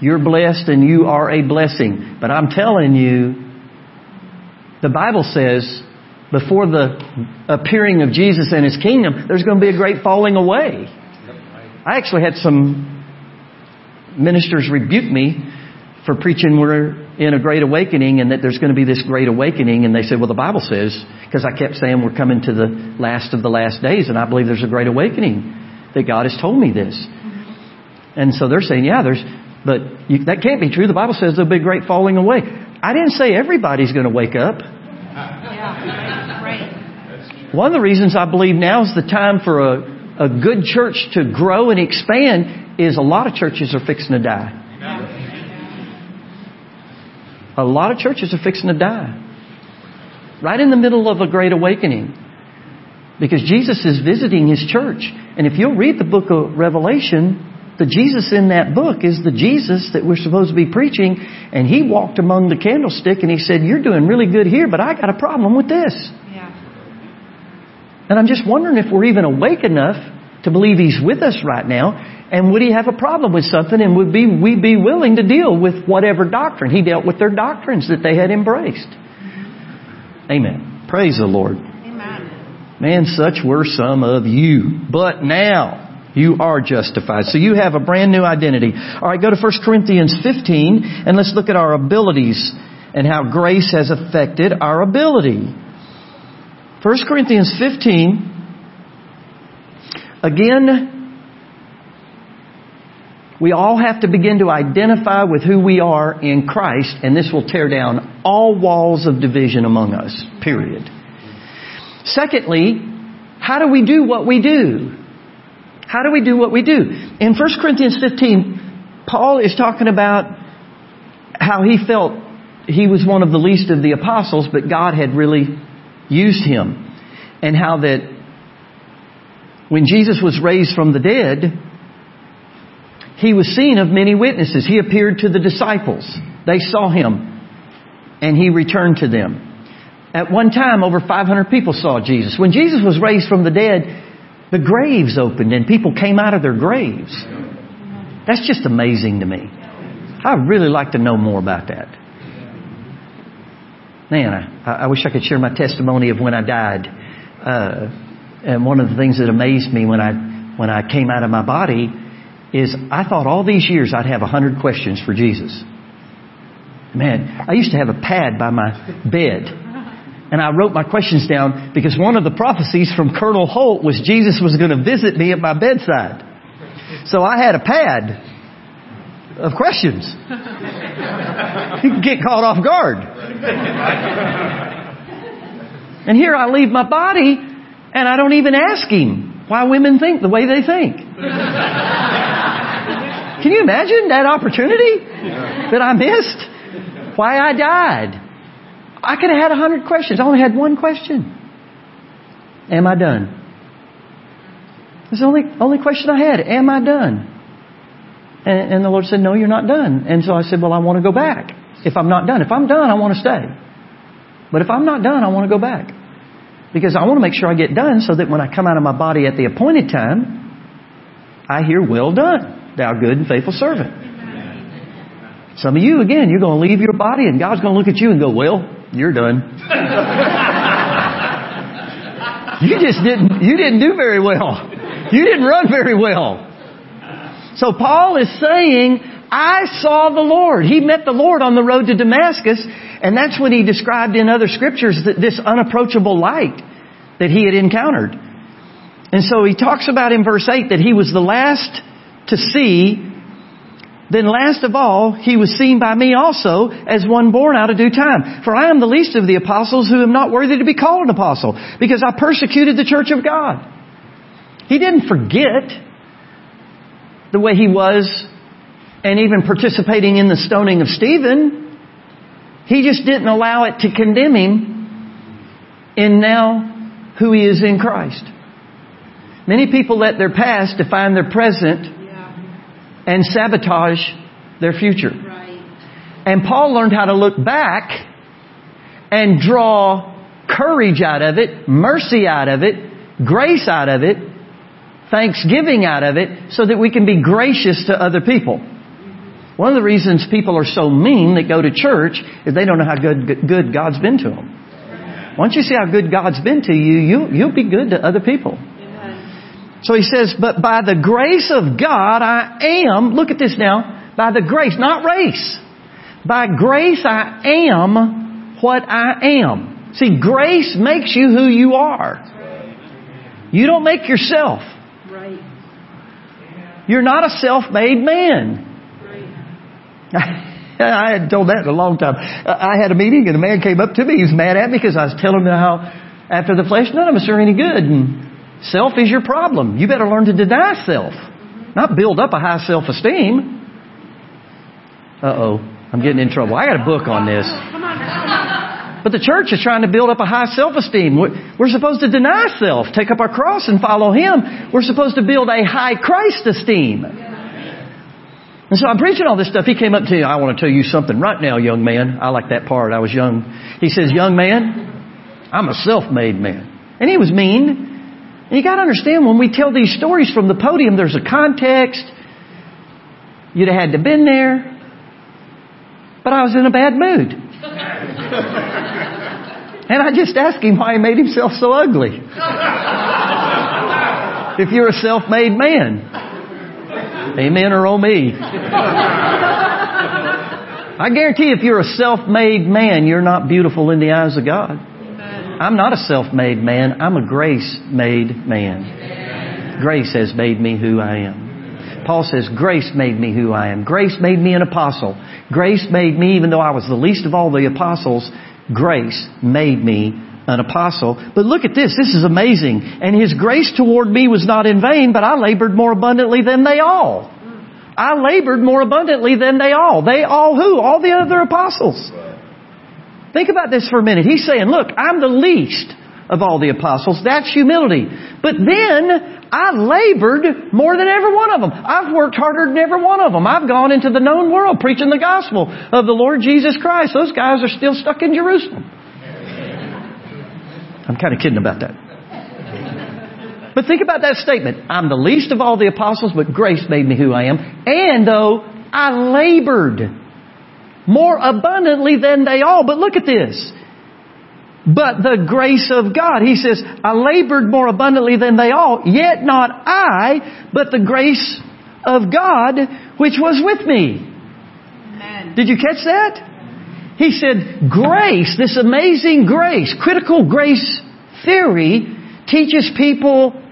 You're blessed and you are a blessing. But I'm telling you, the Bible says before the appearing of Jesus and His kingdom, there's going to be a great falling away. I actually had some ministers rebuke me for preaching we're in a great awakening and that there's going to be this great awakening. And they said, well, the Bible says, because I kept saying we're coming to the last of the last days and I believe there's a great awakening that God has told me this. And so they're saying, yeah, there's, but you, that can't be true. The Bible says there'll be a great falling away. I didn't say everybody's going to wake up. Yeah, right. One of the reasons I believe now is the time for a, a good church to grow and expand is a lot of churches are fixing to die. A lot of churches are fixing to die. Right in the middle of a great awakening. Because Jesus is visiting His church. And if you'll read the book of Revelation, the Jesus in that book is the Jesus that we're supposed to be preaching. And He walked among the candlestick and He said, you're doing really good here, but I got a problem with this. Yeah. And I'm just wondering if we're even awake enough to believe He's with us right now. And would He have a problem with something? And would be, we be willing to deal with whatever doctrine? He dealt with their doctrines that they had embraced. Amen. Praise the Lord. Amen. Man, such were some of you. But now you are justified. So you have a brand new identity. All right, go to 1 Corinthians 15 and let's look at our abilities and how grace has affected our ability. 1 Corinthians 15. Again, we all have to begin to identify with who we are in Christ, and this will tear down all walls of division among us. Period. Secondly, how do we do what we do? How do we do what we do? In 1 Corinthians 15, Paul is talking about how he felt he was one of the least of the apostles, but God had really used him. And how that when Jesus was raised from the dead, he was seen of many witnesses. He appeared to the disciples. They saw him. And he returned to them. At one time, over 500 people saw Jesus. When Jesus was raised from the dead, the graves opened and people came out of their graves. That's just amazing to me. I'd really like to know more about that. Man, I, I wish I could share my testimony of when I died. Uh, and one of the things that amazed me when I when I came out of my body is I thought all these years I'd have a hundred questions for Jesus. Man, I used to have a pad by my bed. And I wrote my questions down because one of the prophecies from Colonel Holt was Jesus was going to visit me at my bedside. So I had a pad of questions. You get caught off guard. And here I leave my body and I don't even ask him why women think the way they think. Can you imagine that opportunity that I missed? Why I died? I could have had a hundred questions. I only had one question. Am I done? That's the only, only question I had. Am I done? And, and the Lord said, No, you're not done. And so I said, Well, I want to go back. If I'm not done. If I'm done, I want to stay. But if I'm not done, I want to go back. Because I want to make sure I get done so that when I come out of my body at the appointed time, I hear, Well done, thou good and faithful servant. Some of you, again, you're going to leave your body and God's going to look at you and go, Well, you're done. you just didn't, you didn't do very well. You didn't run very well. So Paul is saying, I saw the Lord. He met the Lord on the road to Damascus, and that's when he described in other scriptures this unapproachable light that he had encountered. And so he talks about in verse 8 that he was the last to see. Then last of all, he was seen by me also as one born out of due time. For I am the least of the apostles who am not worthy to be called an apostle, because I persecuted the church of God. He didn't forget the way he was and even participating in the stoning of Stephen. He just didn't allow it to condemn him in now who he is in Christ. Many people let their past define their present and sabotage their future. And Paul learned how to look back and draw courage out of it, mercy out of it, grace out of it, thanksgiving out of it, so that we can be gracious to other people. One of the reasons people are so mean that go to church is they don't know how good, good God's been to them. Once you see how good God's been to you, you you'll be good to other people. So he says, but by the grace of God I am, look at this now, by the grace, not race. By grace I am what I am. See, grace makes you who you are. You don't make yourself. You're not a self-made man. I had told that in a long time. I had a meeting and a man came up to me. He was mad at me because I was telling him how after the flesh none of us are any good. And self is your problem. You better learn to deny self. Not build up a high self-esteem. Uh-oh. I'm getting in trouble. I got a book on this. But the church is trying to build up a high self-esteem. We're supposed to deny self, take up our cross and follow Him. We're supposed to build a high Christ esteem. And so I'm preaching all this stuff. He came up to me, I want to tell you something right now, young man. I like that part. I was young. He says, young man, I'm a self-made man. And he was mean. And you gotta understand when we tell these stories from the podium, there's a context. You'd have had to been there. But I was in a bad mood. and I just asked him why he made himself so ugly. if you're a self-made man. Amen or oh me. I guarantee if you're a self-made man, you're not beautiful in the eyes of God. I'm not a self-made man. I'm a grace-made man. Grace has made me who I am. Paul says, grace made me who I am. Grace made me an apostle. Grace made me, even though I was the least of all the apostles, grace made me an apostle. But look at this. This is amazing. And his grace toward me was not in vain, but I labored more abundantly than they all. I labored more abundantly than they all. They all who? All the other apostles. Think about this for a minute. He's saying, look, I'm the least of all the apostles. That's humility. But then I labored more than every one of them. I've worked harder than every one of them. I've gone into the known world preaching the gospel of the Lord Jesus Christ. Those guys are still stuck in Jerusalem. I'm kind of kidding about that. But think about that statement. I'm the least of all the apostles, but grace made me who I am. And though I labored more abundantly than they all. But look at this. But the grace of God. He says, I labored more abundantly than they all, yet not I, but the grace of God which was with me. Amen. Did you catch that? He said, grace, this amazing grace, critical grace theory teaches people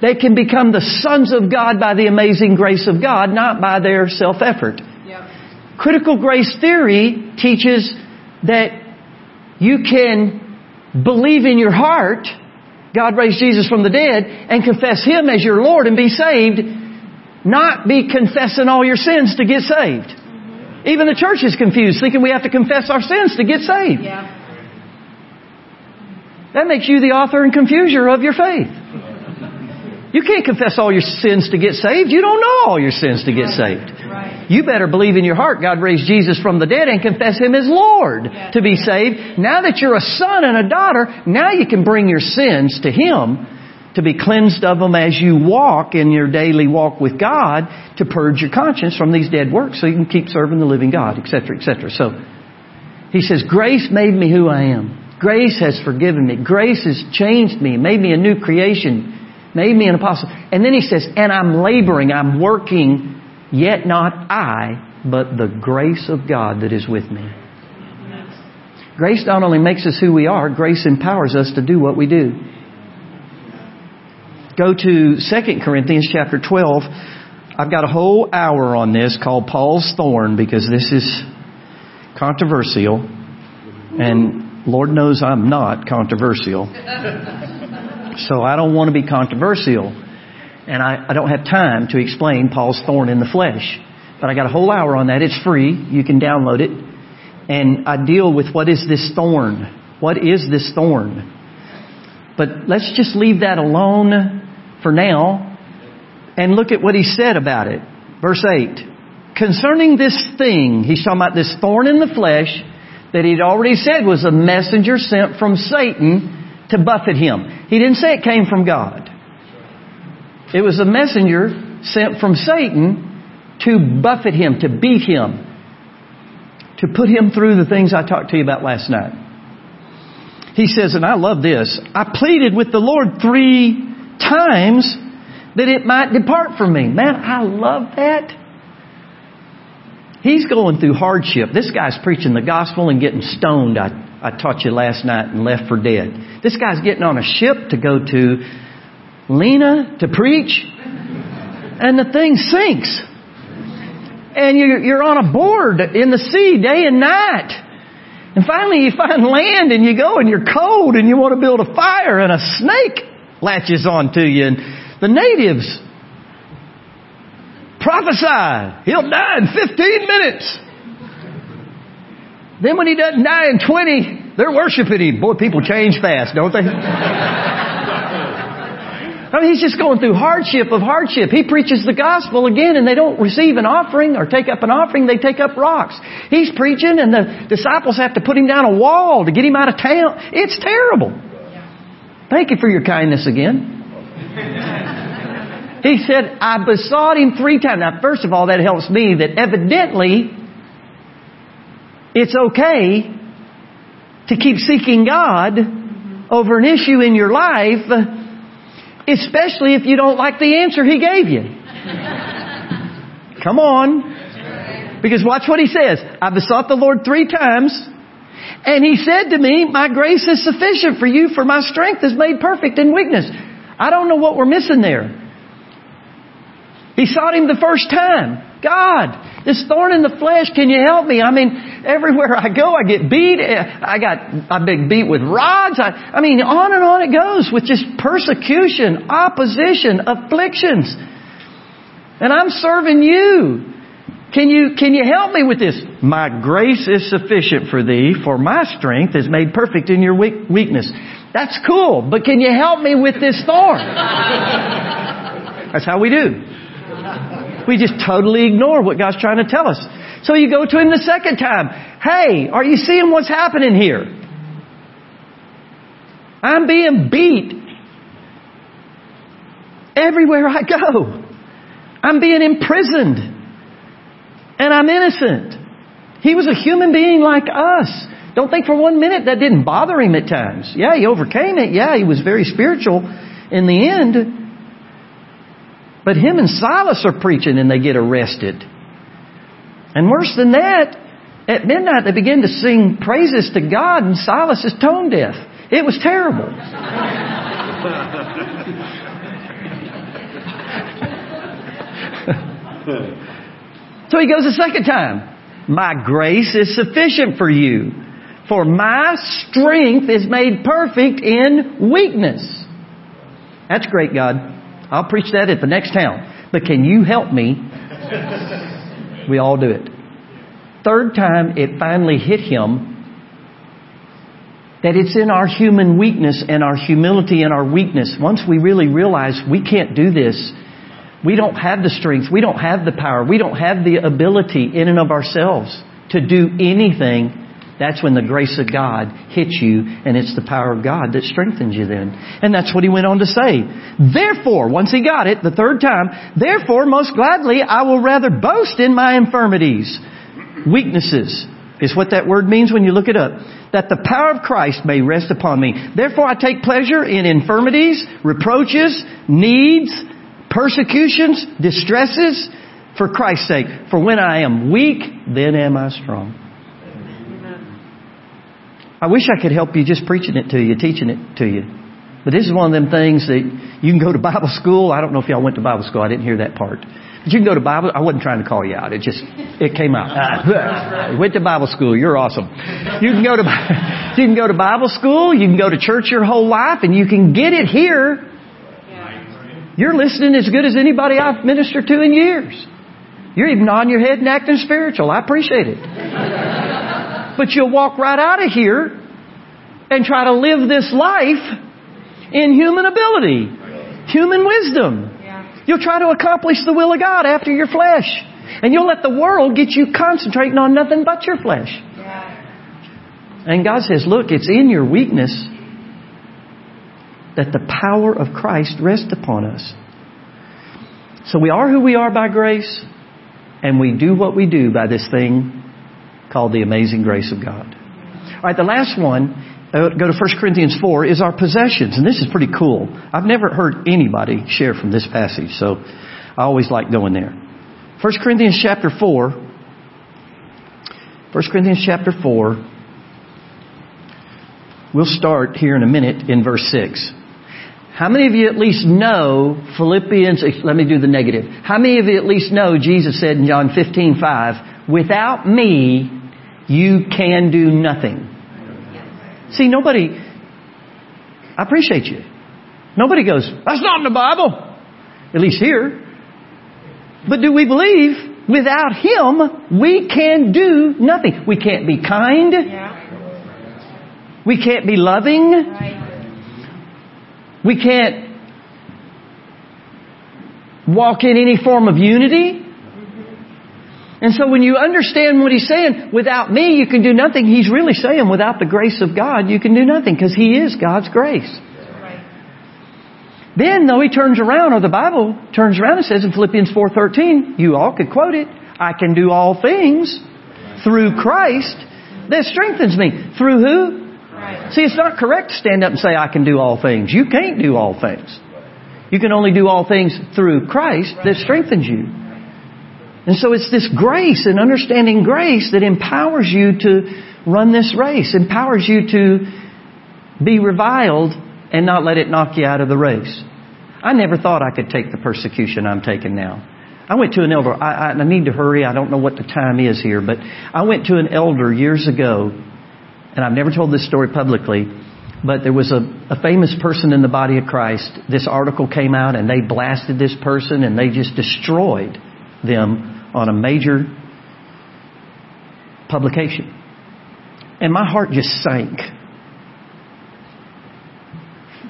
they can become the sons of God by the amazing grace of God, not by their self-effort. Yep. Critical grace theory teaches that you can believe in your heart God raised Jesus from the dead and confess Him as your Lord and be saved not be confessing all your sins to get saved. Even the church is confused, thinking we have to confess our sins to get saved. Yeah. That makes you the author and confuser of your faith. You can't confess all your sins to get saved. You don't know all your sins to get saved. Right. You better believe in your heart God raised Jesus from the dead and confess Him as Lord Yeah. to be saved. Now that you're a son and a daughter, now you can bring your sins to Him to be cleansed of them as you walk in your daily walk with God to purge your conscience from these dead works so you can keep serving the living God, etc., etc. So, He says, grace made me who I am. Grace has forgiven me. Grace has changed me, made me a new creation, made me an apostle. And then he says, and I'm laboring, I'm working, yet not I, but the grace of God that is with me. Grace not only makes us who we are, grace empowers us to do what we do. Go to 2 Corinthians chapter 12. I've got a whole hour on this called Paul's Thorn because this is controversial. And Lord knows I'm not controversial. So I don't want to be controversial. And I, I don't have time to explain Paul's thorn in the flesh. But I got a whole hour on that. It's free. You can download it. And I deal with what is this thorn? What is this thorn? But let's just leave that alone for now and look at what he said about it. Verse 8. Concerning this thing, he's talking about this thorn in the flesh that he'd already said was a messenger sent from Satan to buffet him. He didn't say it came from God. It was a messenger sent from Satan to buffet him, to beat him, to put him through the things I talked to you about last night. He says, and I love this, I pleaded with the Lord three times that it might depart from me. Man, I love that. He's going through hardship. This guy's preaching the gospel and getting stoned. I, I taught you last night and left for dead. This guy's getting on a ship to go to Lena to preach, and the thing sinks. And you're, you're on a board in the sea day and night. And finally you find land and you go and you're cold and you want to build a fire and a snake latches onto you and the natives prophesy he'll die in 15 minutes. Then when he doesn't die in 20, they're worshiping him. Boy, people change fast, don't they? I mean, he's just going through hardship of hardship. He preaches the gospel again and they don't receive an offering or take up an offering, they take up rocks. He's preaching and the disciples have to put him down a wall to get him out of town. It's terrible. Thank you for your kindness again. He said, I besought him three times. Now, first of all, that helps me that evidently it's okay to keep seeking God over an issue in your life, especially if you don't like the answer he gave you. Come on. Because watch what he says. I besought the Lord three times, and he said to me, My grace is sufficient for you, for my strength is made perfect in weakness. I don't know what we're missing there. He sought him the first time. God, this thorn in the flesh, can you help me? I mean, everywhere I go, I get beat. I got, I've been beat with rods. I, I mean, on and on it goes with just persecution, opposition, afflictions. And I'm serving you. Can you, can you help me with this? My grace is sufficient for thee, for my strength is made perfect in your weak, weakness. That's cool, but can you help me with this thorn? That's how we do. We just totally ignore what God's trying to tell us. So you go to Him the second time. Hey, are you seeing what's happening here? I'm being beat everywhere I go. I'm being imprisoned. And I'm innocent. He was a human being like us. Don't think for one minute that didn't bother him at times. Yeah, he overcame it. Yeah, he was very spiritual in the end. But him and Silas are preaching and they get arrested. And worse than that, at midnight they begin to sing praises to God and Silas is tone deaf. It was terrible. so he goes a second time. My grace is sufficient for you, for my strength is made perfect in weakness. That's great, God. I'll preach that at the next town. But can you help me? We all do it. Third time, it finally hit him that it's in our human weakness and our humility and our weakness. Once we really realize we can't do this, we don't have the strength, we don't have the power, we don't have the ability in and of ourselves to do anything. That's when the grace of God hits you and it's the power of God that strengthens you then. And that's what he went on to say. Therefore, once he got it the third time, therefore most gladly I will rather boast in my infirmities. Weaknesses is what that word means when you look it up. That the power of Christ may rest upon me. Therefore I take pleasure in infirmities, reproaches, needs, persecutions, distresses, for Christ's sake. For when I am weak, then am I strong. I wish I could help you just preaching it to you, teaching it to you. But this is one of them things that you can go to Bible school. I don't know if y'all went to Bible school. I didn't hear that part. But you can go to Bible. I wasn't trying to call you out. It just it came out. Uh, went to Bible school. You're awesome. You can go to you can go to Bible school. You can go to church your whole life, and you can get it here. You're listening as good as anybody I've ministered to in years. You're even nodding your head and acting spiritual. I appreciate it. But you'll walk right out of here and try to live this life in human ability, human wisdom. You'll try to accomplish the will of God after your flesh. And you'll let the world get you concentrating on nothing but your flesh. And God says, look, it's in your weakness that the power of Christ rests upon us. So we are who we are by grace, and we do what we do by this thing called the amazing grace of God. All right, the last one, uh, go to 1 Corinthians 4, is our possessions. And this is pretty cool. I've never heard anybody share from this passage, so I always like going there. 1 Corinthians chapter 4. 1 Corinthians chapter 4. We'll start here in a minute in verse 6. How many of you at least know Philippians, eh, let me do the negative. How many of you at least know Jesus said in John 15, 5, without me, you can do nothing. See, nobody, I appreciate you. Nobody goes, that's not in the Bible. At least here. But do we believe without Him, we can do nothing? We can't be kind. We can't be loving. We can't walk in any form of unity. And so when you understand what he's saying, without me you can do nothing, he's really saying without the grace of God you can do nothing because he is God's grace. Then though he turns around, or the Bible turns around and says in Philippians 4.13, you all could quote it, I can do all things through Christ that strengthens me. Through who? Right. See, it's not correct to stand up and say, I can do all things. You can't do all things. You can only do all things through Christ that strengthens you. And so it's this grace and understanding grace that empowers you to run this race, empowers you to be reviled and not let it knock you out of the race. I never thought I could take the persecution I'm taking now. I went to an elder. I, I, need to hurry. I don't know what the time is here, but I went to an elder years ago, and I've never told this story publicly, but there was a, a famous person in the body of Christ. This article came out, and they blasted this person, and they just destroyed them on a major publication. And my heart just sank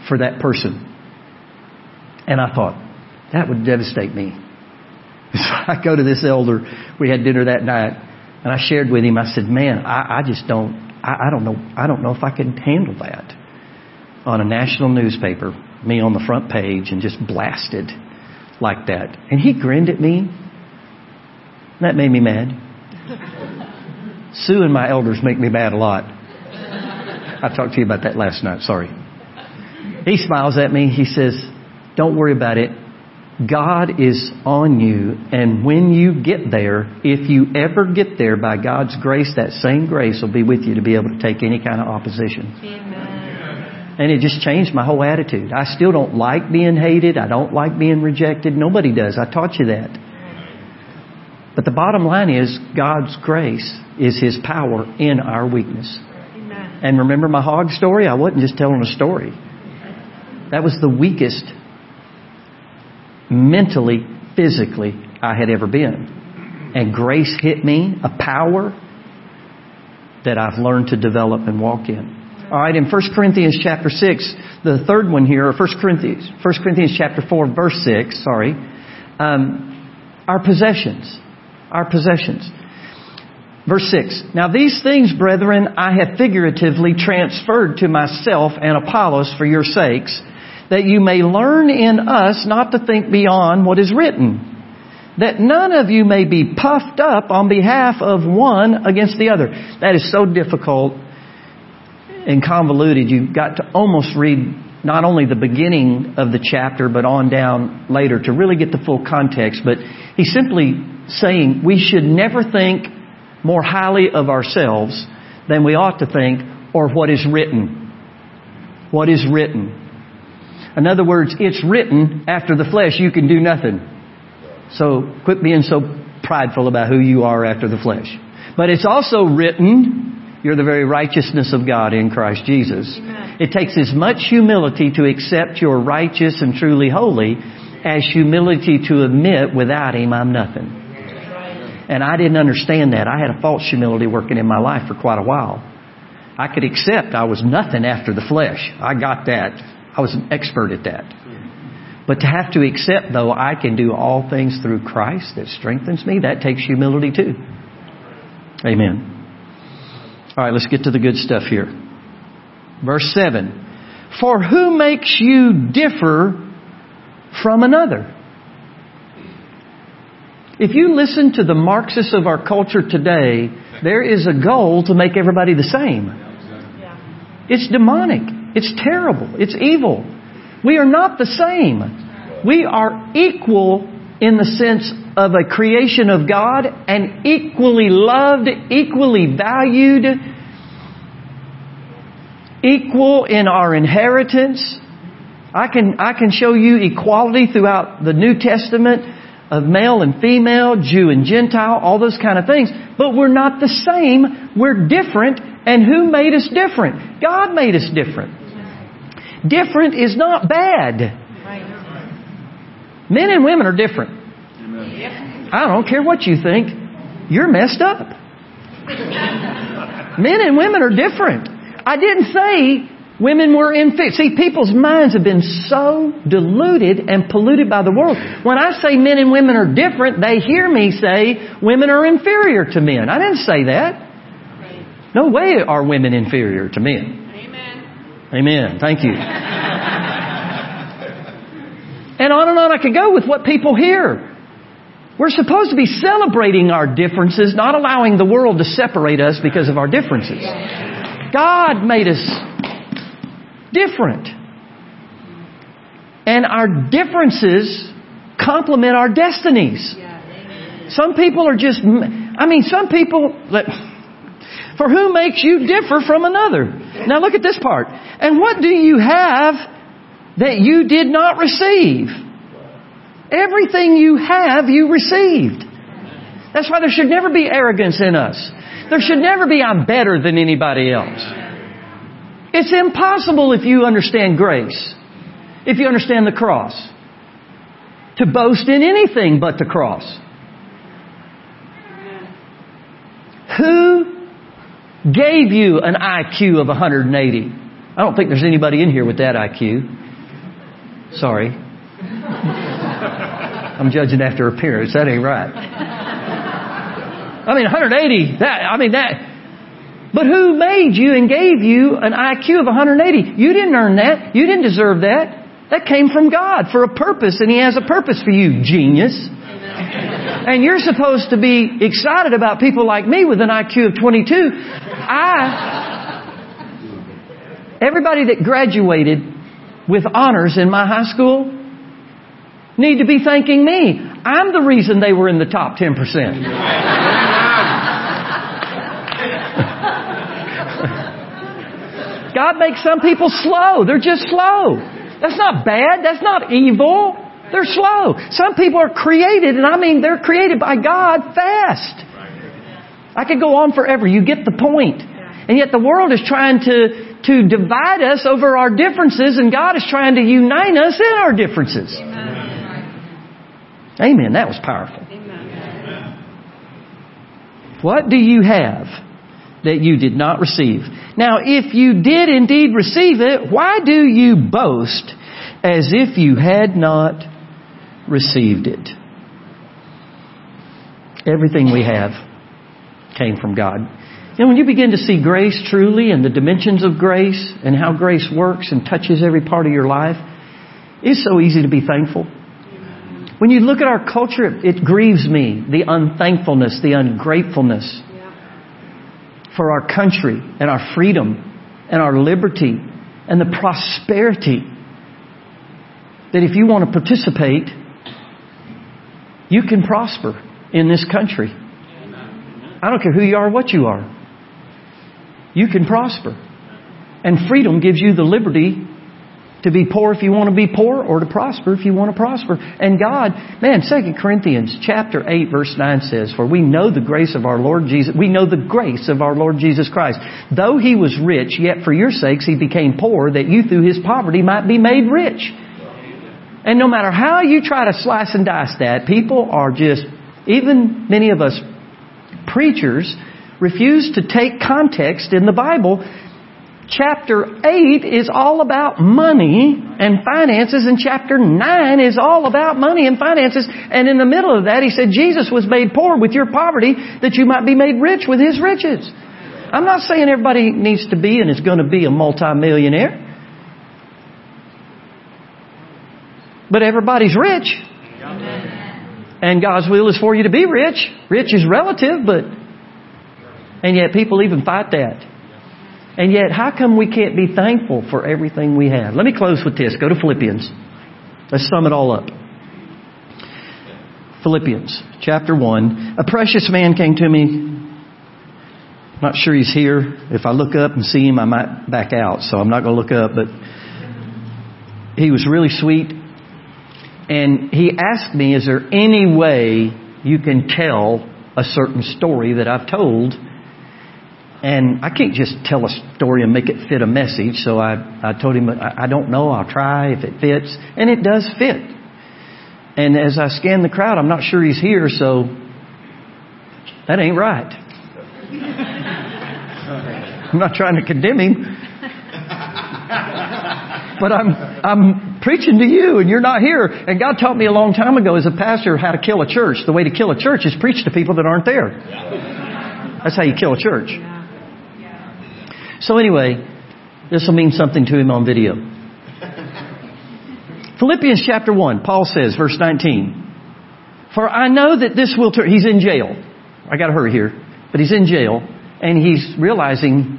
for that person. And I thought, that would devastate me. So I go to this elder. We had dinner that night, and I shared with him. I said, "Man, I, I just don't. I, I don't know. I don't know if I can handle that on a national newspaper. Me on the front page and just blasted like that." And he grinned at me. That made me mad. Sue and my elders make me mad a lot. I talked to you about that last night. Sorry. He smiles at me. He says, Don't worry about it. God is on you. And when you get there, if you ever get there by God's grace, that same grace will be with you to be able to take any kind of opposition. Amen. And it just changed my whole attitude. I still don't like being hated. I don't like being rejected. Nobody does. I taught you that. But the bottom line is God's grace is His power in our weakness. Amen. And remember my hog story? I wasn't just telling a story. That was the weakest mentally, physically I had ever been. And grace hit me, a power that I've learned to develop and walk in. All right, in 1 Corinthians chapter 6, the third one here, or 1 Corinthians, 1 Corinthians chapter 4, verse 6, sorry, um, our possessions. Our possessions. Verse 6. Now these things, brethren, I have figuratively transferred to myself and Apollos for your sakes, that you may learn in us not to think beyond what is written that none of you may be puffed up on behalf of one against the other. That is so difficult and convoluted. You've got to almost read not only the beginning of the chapter, but on down later to really get the full context. But he's simply saying we should never think more highly of ourselves than we ought to think or what is written. What is written. In other words, it's written after the flesh you can do nothing. So quit being so prideful about who you are after the flesh. But it's also written, you're the very righteousness of God in Christ Jesus. Amen. It takes as much humility to accept you're righteous and truly holy as humility to admit without Him I'm nothing. And I didn't understand that. I had a false humility working in my life for quite a while. I could accept I was nothing after the flesh. I got that. I was an expert at that. But to have to accept, though, I can do all things through Christ that strengthens me, that takes humility too. Amen. All right, let's get to the good stuff here. Verse 7. For who makes you differ from another? If you listen to the Marxists of our culture today, there is a goal to make everybody the same. It's demonic. It's terrible. It's evil. We are not the same. We are equal in the sense of a creation of God and equally loved, equally valued, equal in our inheritance. I can, I can show you equality throughout the New Testament of male and female, Jew and Gentile, all those kind of things. But we're not the same. We're different. And who made us different? God made us different. Different is not bad. Men and women are different. I don't care what you think. You're messed up. Men and women are different. I didn't say women were inferior. See, people's minds have been so diluted and polluted by the world. When I say men and women are different, they hear me say women are inferior to men. I didn't say that. No way are women inferior to men. Amen. Amen. Thank you. and on and on I could go with what people hear. We're supposed to be celebrating our differences, not allowing the world to separate us because of our differences. God made us different. And our differences complement our destinies. Some people are just, I mean, some people, for who makes you differ from another? Now look at this part. And what do you have that you did not receive? Everything you have, you received. That's why there should never be arrogance in us. There should never be, I'm better than anybody else. It's impossible if you understand grace, if you understand the cross, to boast in anything but the cross. Who gave you an IQ of 180. I don't think there's anybody in here with that IQ. Sorry. I'm judging after appearance. That ain't right. I mean, 180, that, I mean, that. But who made you and gave you an IQ of 180? You didn't earn that. You didn't deserve that. That came from God for a purpose, and He has a purpose for you, genius. And you're supposed to be excited about people like me with an IQ of 22. I, everybody that graduated with honors in my high school need to be thanking me. I'm the reason they were in the top 10%. God makes some people slow. They're just slow. That's not bad. That's not evil. They're slow. Some people are created, and I mean they're created by God fast. I could go on forever. You get the point. And yet the world is trying to, to divide us over our differences, and God is trying to unite us in our differences. Amen. That was powerful. Amen. What do you have that you did not receive? Now, if you did indeed receive it, why do you boast as if you had not received it? Everything we have came from God. And when you begin to see grace truly and the dimensions of grace and how grace works and touches every part of your life, it's so easy to be thankful. When you look at our culture, it grieves me the unthankfulness, the ungratefulness for our country and our freedom and our liberty and the prosperity that if you want to participate, you can prosper in this country. I don't care who you are, what you are. You can prosper. And freedom gives you the liberty to be poor if you want to be poor or to prosper if you want to prosper. And God, man, 2 Corinthians chapter 8 verse 9 says, For we know the grace of our Lord Jesus, we know the grace of our Lord Jesus Christ. Though he was rich, yet for your sakes he became poor that you through his poverty might be made rich. And no matter how you try to slice and dice that, people are just, even many of us preachers, refuse to take context in the Bible chapter 8 is all about money and finances, and chapter 9 is all about money and finances. And in the middle of that, he said, Jesus was made poor with your poverty that you might be made rich with his riches. I'm not saying everybody needs to be and is going to be a multimillionaire. But everybody's rich. And God's will is for you to be rich. Rich is relative, but, and yet people even fight that. And yet, how come we can't be thankful for everything we have? Let me close with this. Go to Philippians. Let's sum it all up. Philippians chapter 1. A precious man came to me. Not sure he's here. If I look up and see him, I might back out, so I'm not going to look up. But he was really sweet. And he asked me, Is there any way you can tell a certain story that I've told and I can't just tell a story and make it fit a message. So I, I told him, I, don't know. I'll try if it fits. And it does fit. And as I scan the crowd, I'm not sure he's here, so that ain't right. I'm not trying to condemn him. But I'm, I'm preaching to you and you're not here. And God taught me a long time ago as a pastor how to kill a church. The way to kill a church is preach to people that aren't there. That's how you kill a church. So anyway, this will mean something to him on video. Philippians chapter 1, Paul says, verse 19, For I know that this will turn, he's in jail. I gotta hurry here. But he's in jail, and he's realizing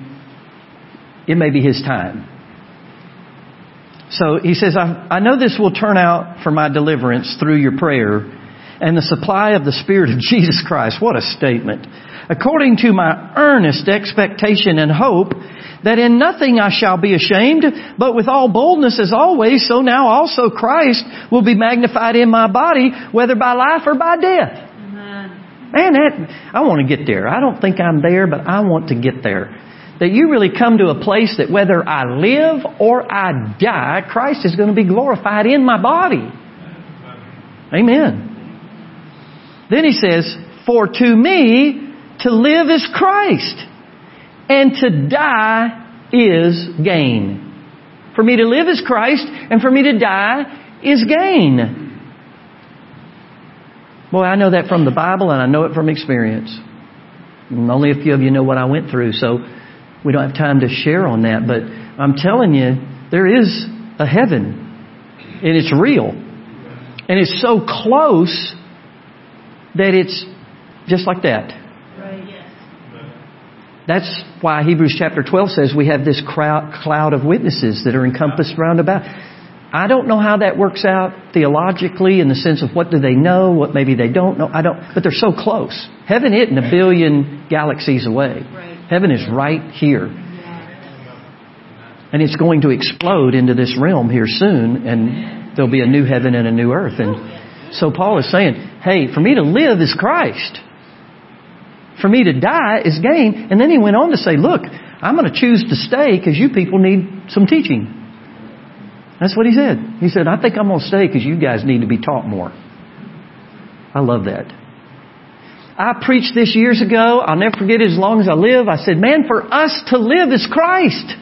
it may be his time. So he says, I, I know this will turn out for my deliverance through your prayer and the supply of the Spirit of Jesus Christ. What a statement according to my earnest expectation and hope that in nothing I shall be ashamed, but with all boldness as always, so now also Christ will be magnified in my body, whether by life or by death. Man, that, I want to get there. I don't think I'm there, but I want to get there. That you really come to a place that whether I live or I die, Christ is going to be glorified in my body. Amen. Then he says, For to me, to live is Christ, and to die is gain. For me to live is Christ, and for me to die is gain. Boy, I know that from the Bible, and I know it from experience. only a few of you know what I went through, so we don't have time to share on that. But I'm telling you, there is a heaven, and it's real. And it's so close that it's just like that. That's why Hebrews chapter 12 says we have this cloud of witnesses that are encompassed round about. I don't know how that works out theologically in the sense of what do they know, what maybe they don't know. I don't, but they're so close. Heaven isn't a billion galaxies away. Right. Heaven is right here. And it's going to explode into this realm here soon, and there'll be a new heaven and a new earth. And so Paul is saying, hey, for me to live is Christ. For me to die is gain. And then he went on to say, look, I'm going to choose to stay because you people need some teaching. That's what he said. He said, I think I'm going to stay because you guys need to be taught more. I love that. I preached this years ago. I'll never forget it as long as I live. I said, man, for us to live is Christ.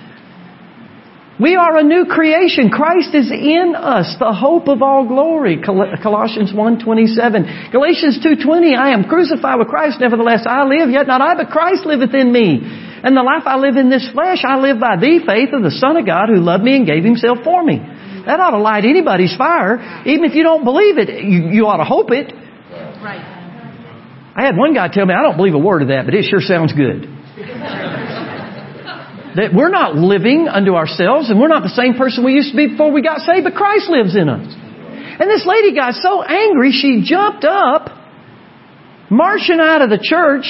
We are a new creation. Christ is in us, the hope of all glory. Colossians 1.27. Galatians 2.20, I am crucified with Christ, nevertheless I live, yet not I, but Christ liveth in me. And the life I live in this flesh, I live by the faith of the Son of God who loved me and gave himself for me. That ought to light anybody's fire. Even if you don't believe it, you, you ought to hope it. Right. I had one guy tell me, I don't believe a word of that, but it sure sounds good. that we're not living unto ourselves and we're not the same person we used to be before we got saved, but Christ lives in us. And this lady got so angry, she jumped up, marching out of the church,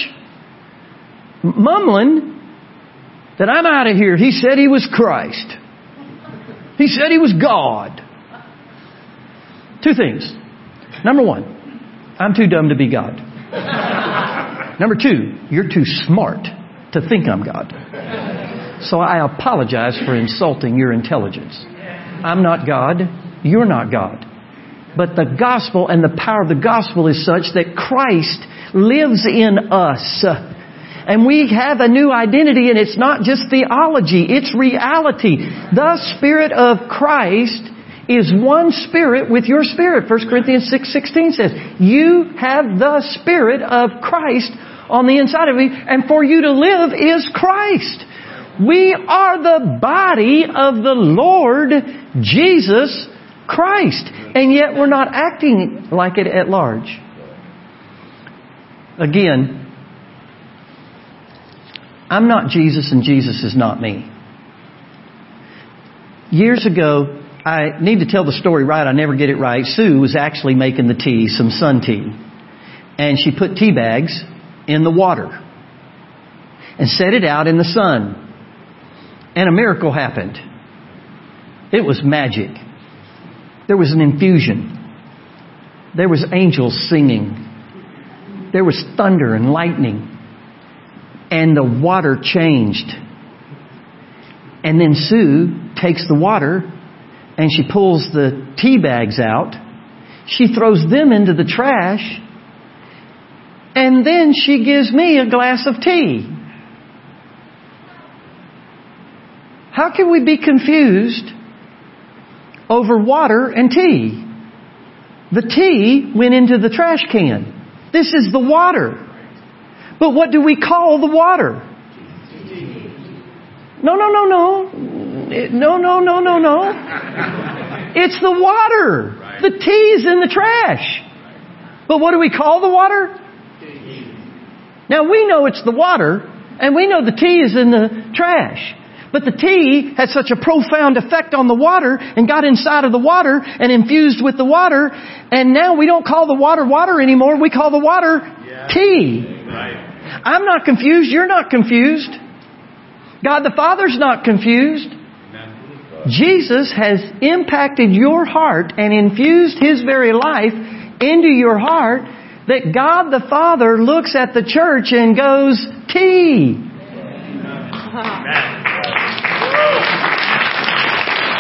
mumbling that I'm out of here. He said he was Christ. He said he was God. Two things. Number one, I'm too dumb to be God. Number two, you're too smart to think I'm God. So I apologize for insulting your intelligence. I'm not God. You're not God. But the gospel and the power of the gospel is such that Christ lives in us. And we have a new identity and it's not just theology, it's reality. The Spirit of Christ is one spirit with your spirit. 1 Corinthians 6:16 says, "You have the spirit of Christ on the inside of you, and for you to live is Christ." We are the body of the Lord Jesus Christ, and yet we're not acting like it at large. Again, I'm not Jesus and Jesus is not me. Years ago, I need to tell the story right. I never get it right. Sue was actually making the tea, some sun tea. And she put tea bags in the water and set it out in the sun. And a miracle happened. It was magic. There was an infusion. There was angels singing. There was thunder and lightning. And the water changed. And then Sue takes the water and she pulls the tea bags out. She throws them into the trash. And then she gives me a glass of tea. How can we be confused over water and tea? The tea went into the trash can. This is the water. But what do we call the water? No, no, no, no. No, no, no, no, no. It's the water. The tea's in the trash. But what do we call the water? Now we know it's the water, and we know the tea is in the trash. But the tea had such a profound effect on the water and got inside of the water and infused with the water. And now we don't call the water water anymore. We call the water yeah. tea. Right. I'm not confused. You're not confused. God the Father's not confused. Jesus has impacted your heart and infused His very life into your heart that God the Father looks at the church and goes, T.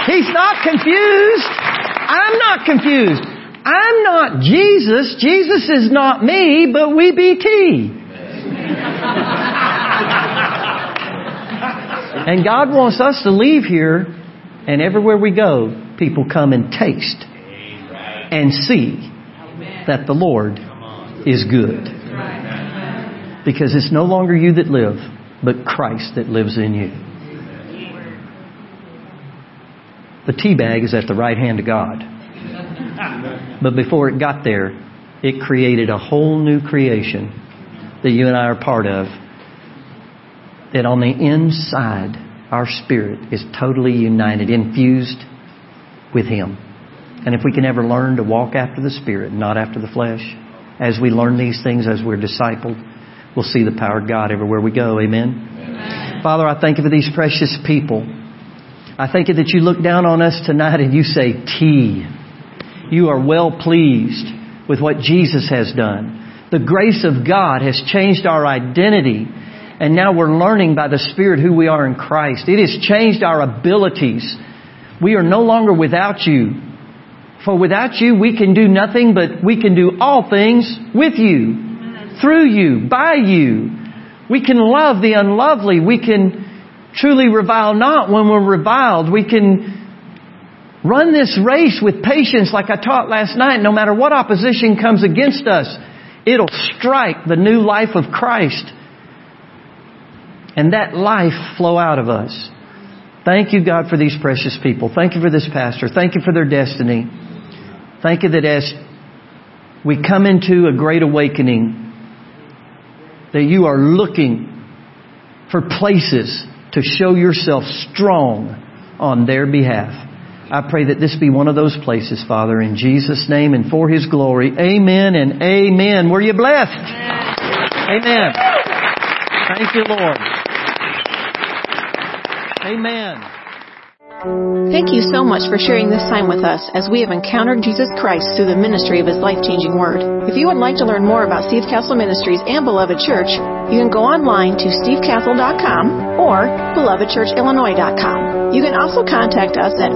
He's not confused. I'm not confused. I'm not Jesus. Jesus is not me, but we be T. and God wants us to leave here and everywhere we go, people come and taste and see that the Lord is good. Because it's no longer you that live, but Christ that lives in you. The tea bag is at the right hand of God. But before it got there, it created a whole new creation that you and I are part of. That on the inside, our spirit is totally united, infused with Him. And if we can ever learn to walk after the Spirit, not after the flesh, as we learn these things, as we're discipled, we'll see the power of God everywhere we go. Amen. Amen. Father, I thank you for these precious people. I thank you that you look down on us tonight and you say, T. You are well pleased with what Jesus has done. The grace of God has changed our identity and now we're learning by the Spirit who we are in Christ. It has changed our abilities. We are no longer without you For without you, we can do nothing, but we can do all things with you, through you, by you. We can love the unlovely. We can truly revile not when we're reviled. We can run this race with patience like I taught last night. No matter what opposition comes against us, it'll strike the new life of Christ. And that life flow out of us. Thank you, God, for these precious people. Thank you for this pastor. Thank you for their destiny. Thank you that as we come into a great awakening, that you are looking for places to show yourself strong on their behalf. I pray that this be one of those places, Father, in Jesus' name and for His glory. Amen and amen. Were you blessed? Amen. Thank you, Lord. Amen. Thank you so much for sharing this time with us as we have encountered Jesus Christ through the ministry of His life-changing Word. If you would like to learn more about Steve Castle Ministries and Beloved Church, you can go online to stevecastle.com or belovedchurchillinois.com. You can also contact us at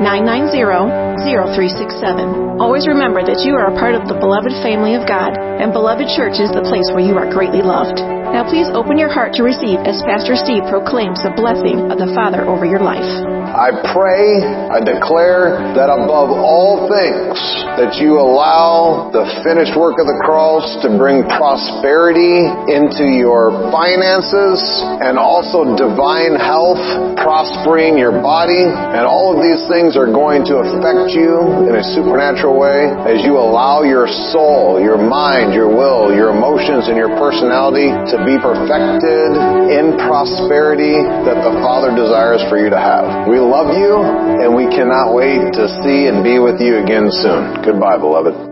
815-990-0367. Always remember that you are a part of the beloved family of God, and Beloved Church is the place where you are greatly loved. Now please open your heart to receive as Pastor Steve proclaims the blessing of the Father over your life. I pray, I declare that above all things, that you allow the finished work of the cross to bring prosperity into your finances and also divine health, prospering your body. And all of these things are going to affect you in a supernatural way as you allow your soul, your mind, your will, your emotions, and your personality to be perfected in prosperity that the Father desires for you to have. We love you and we cannot wait to see and be with you again soon. Goodbye, beloved.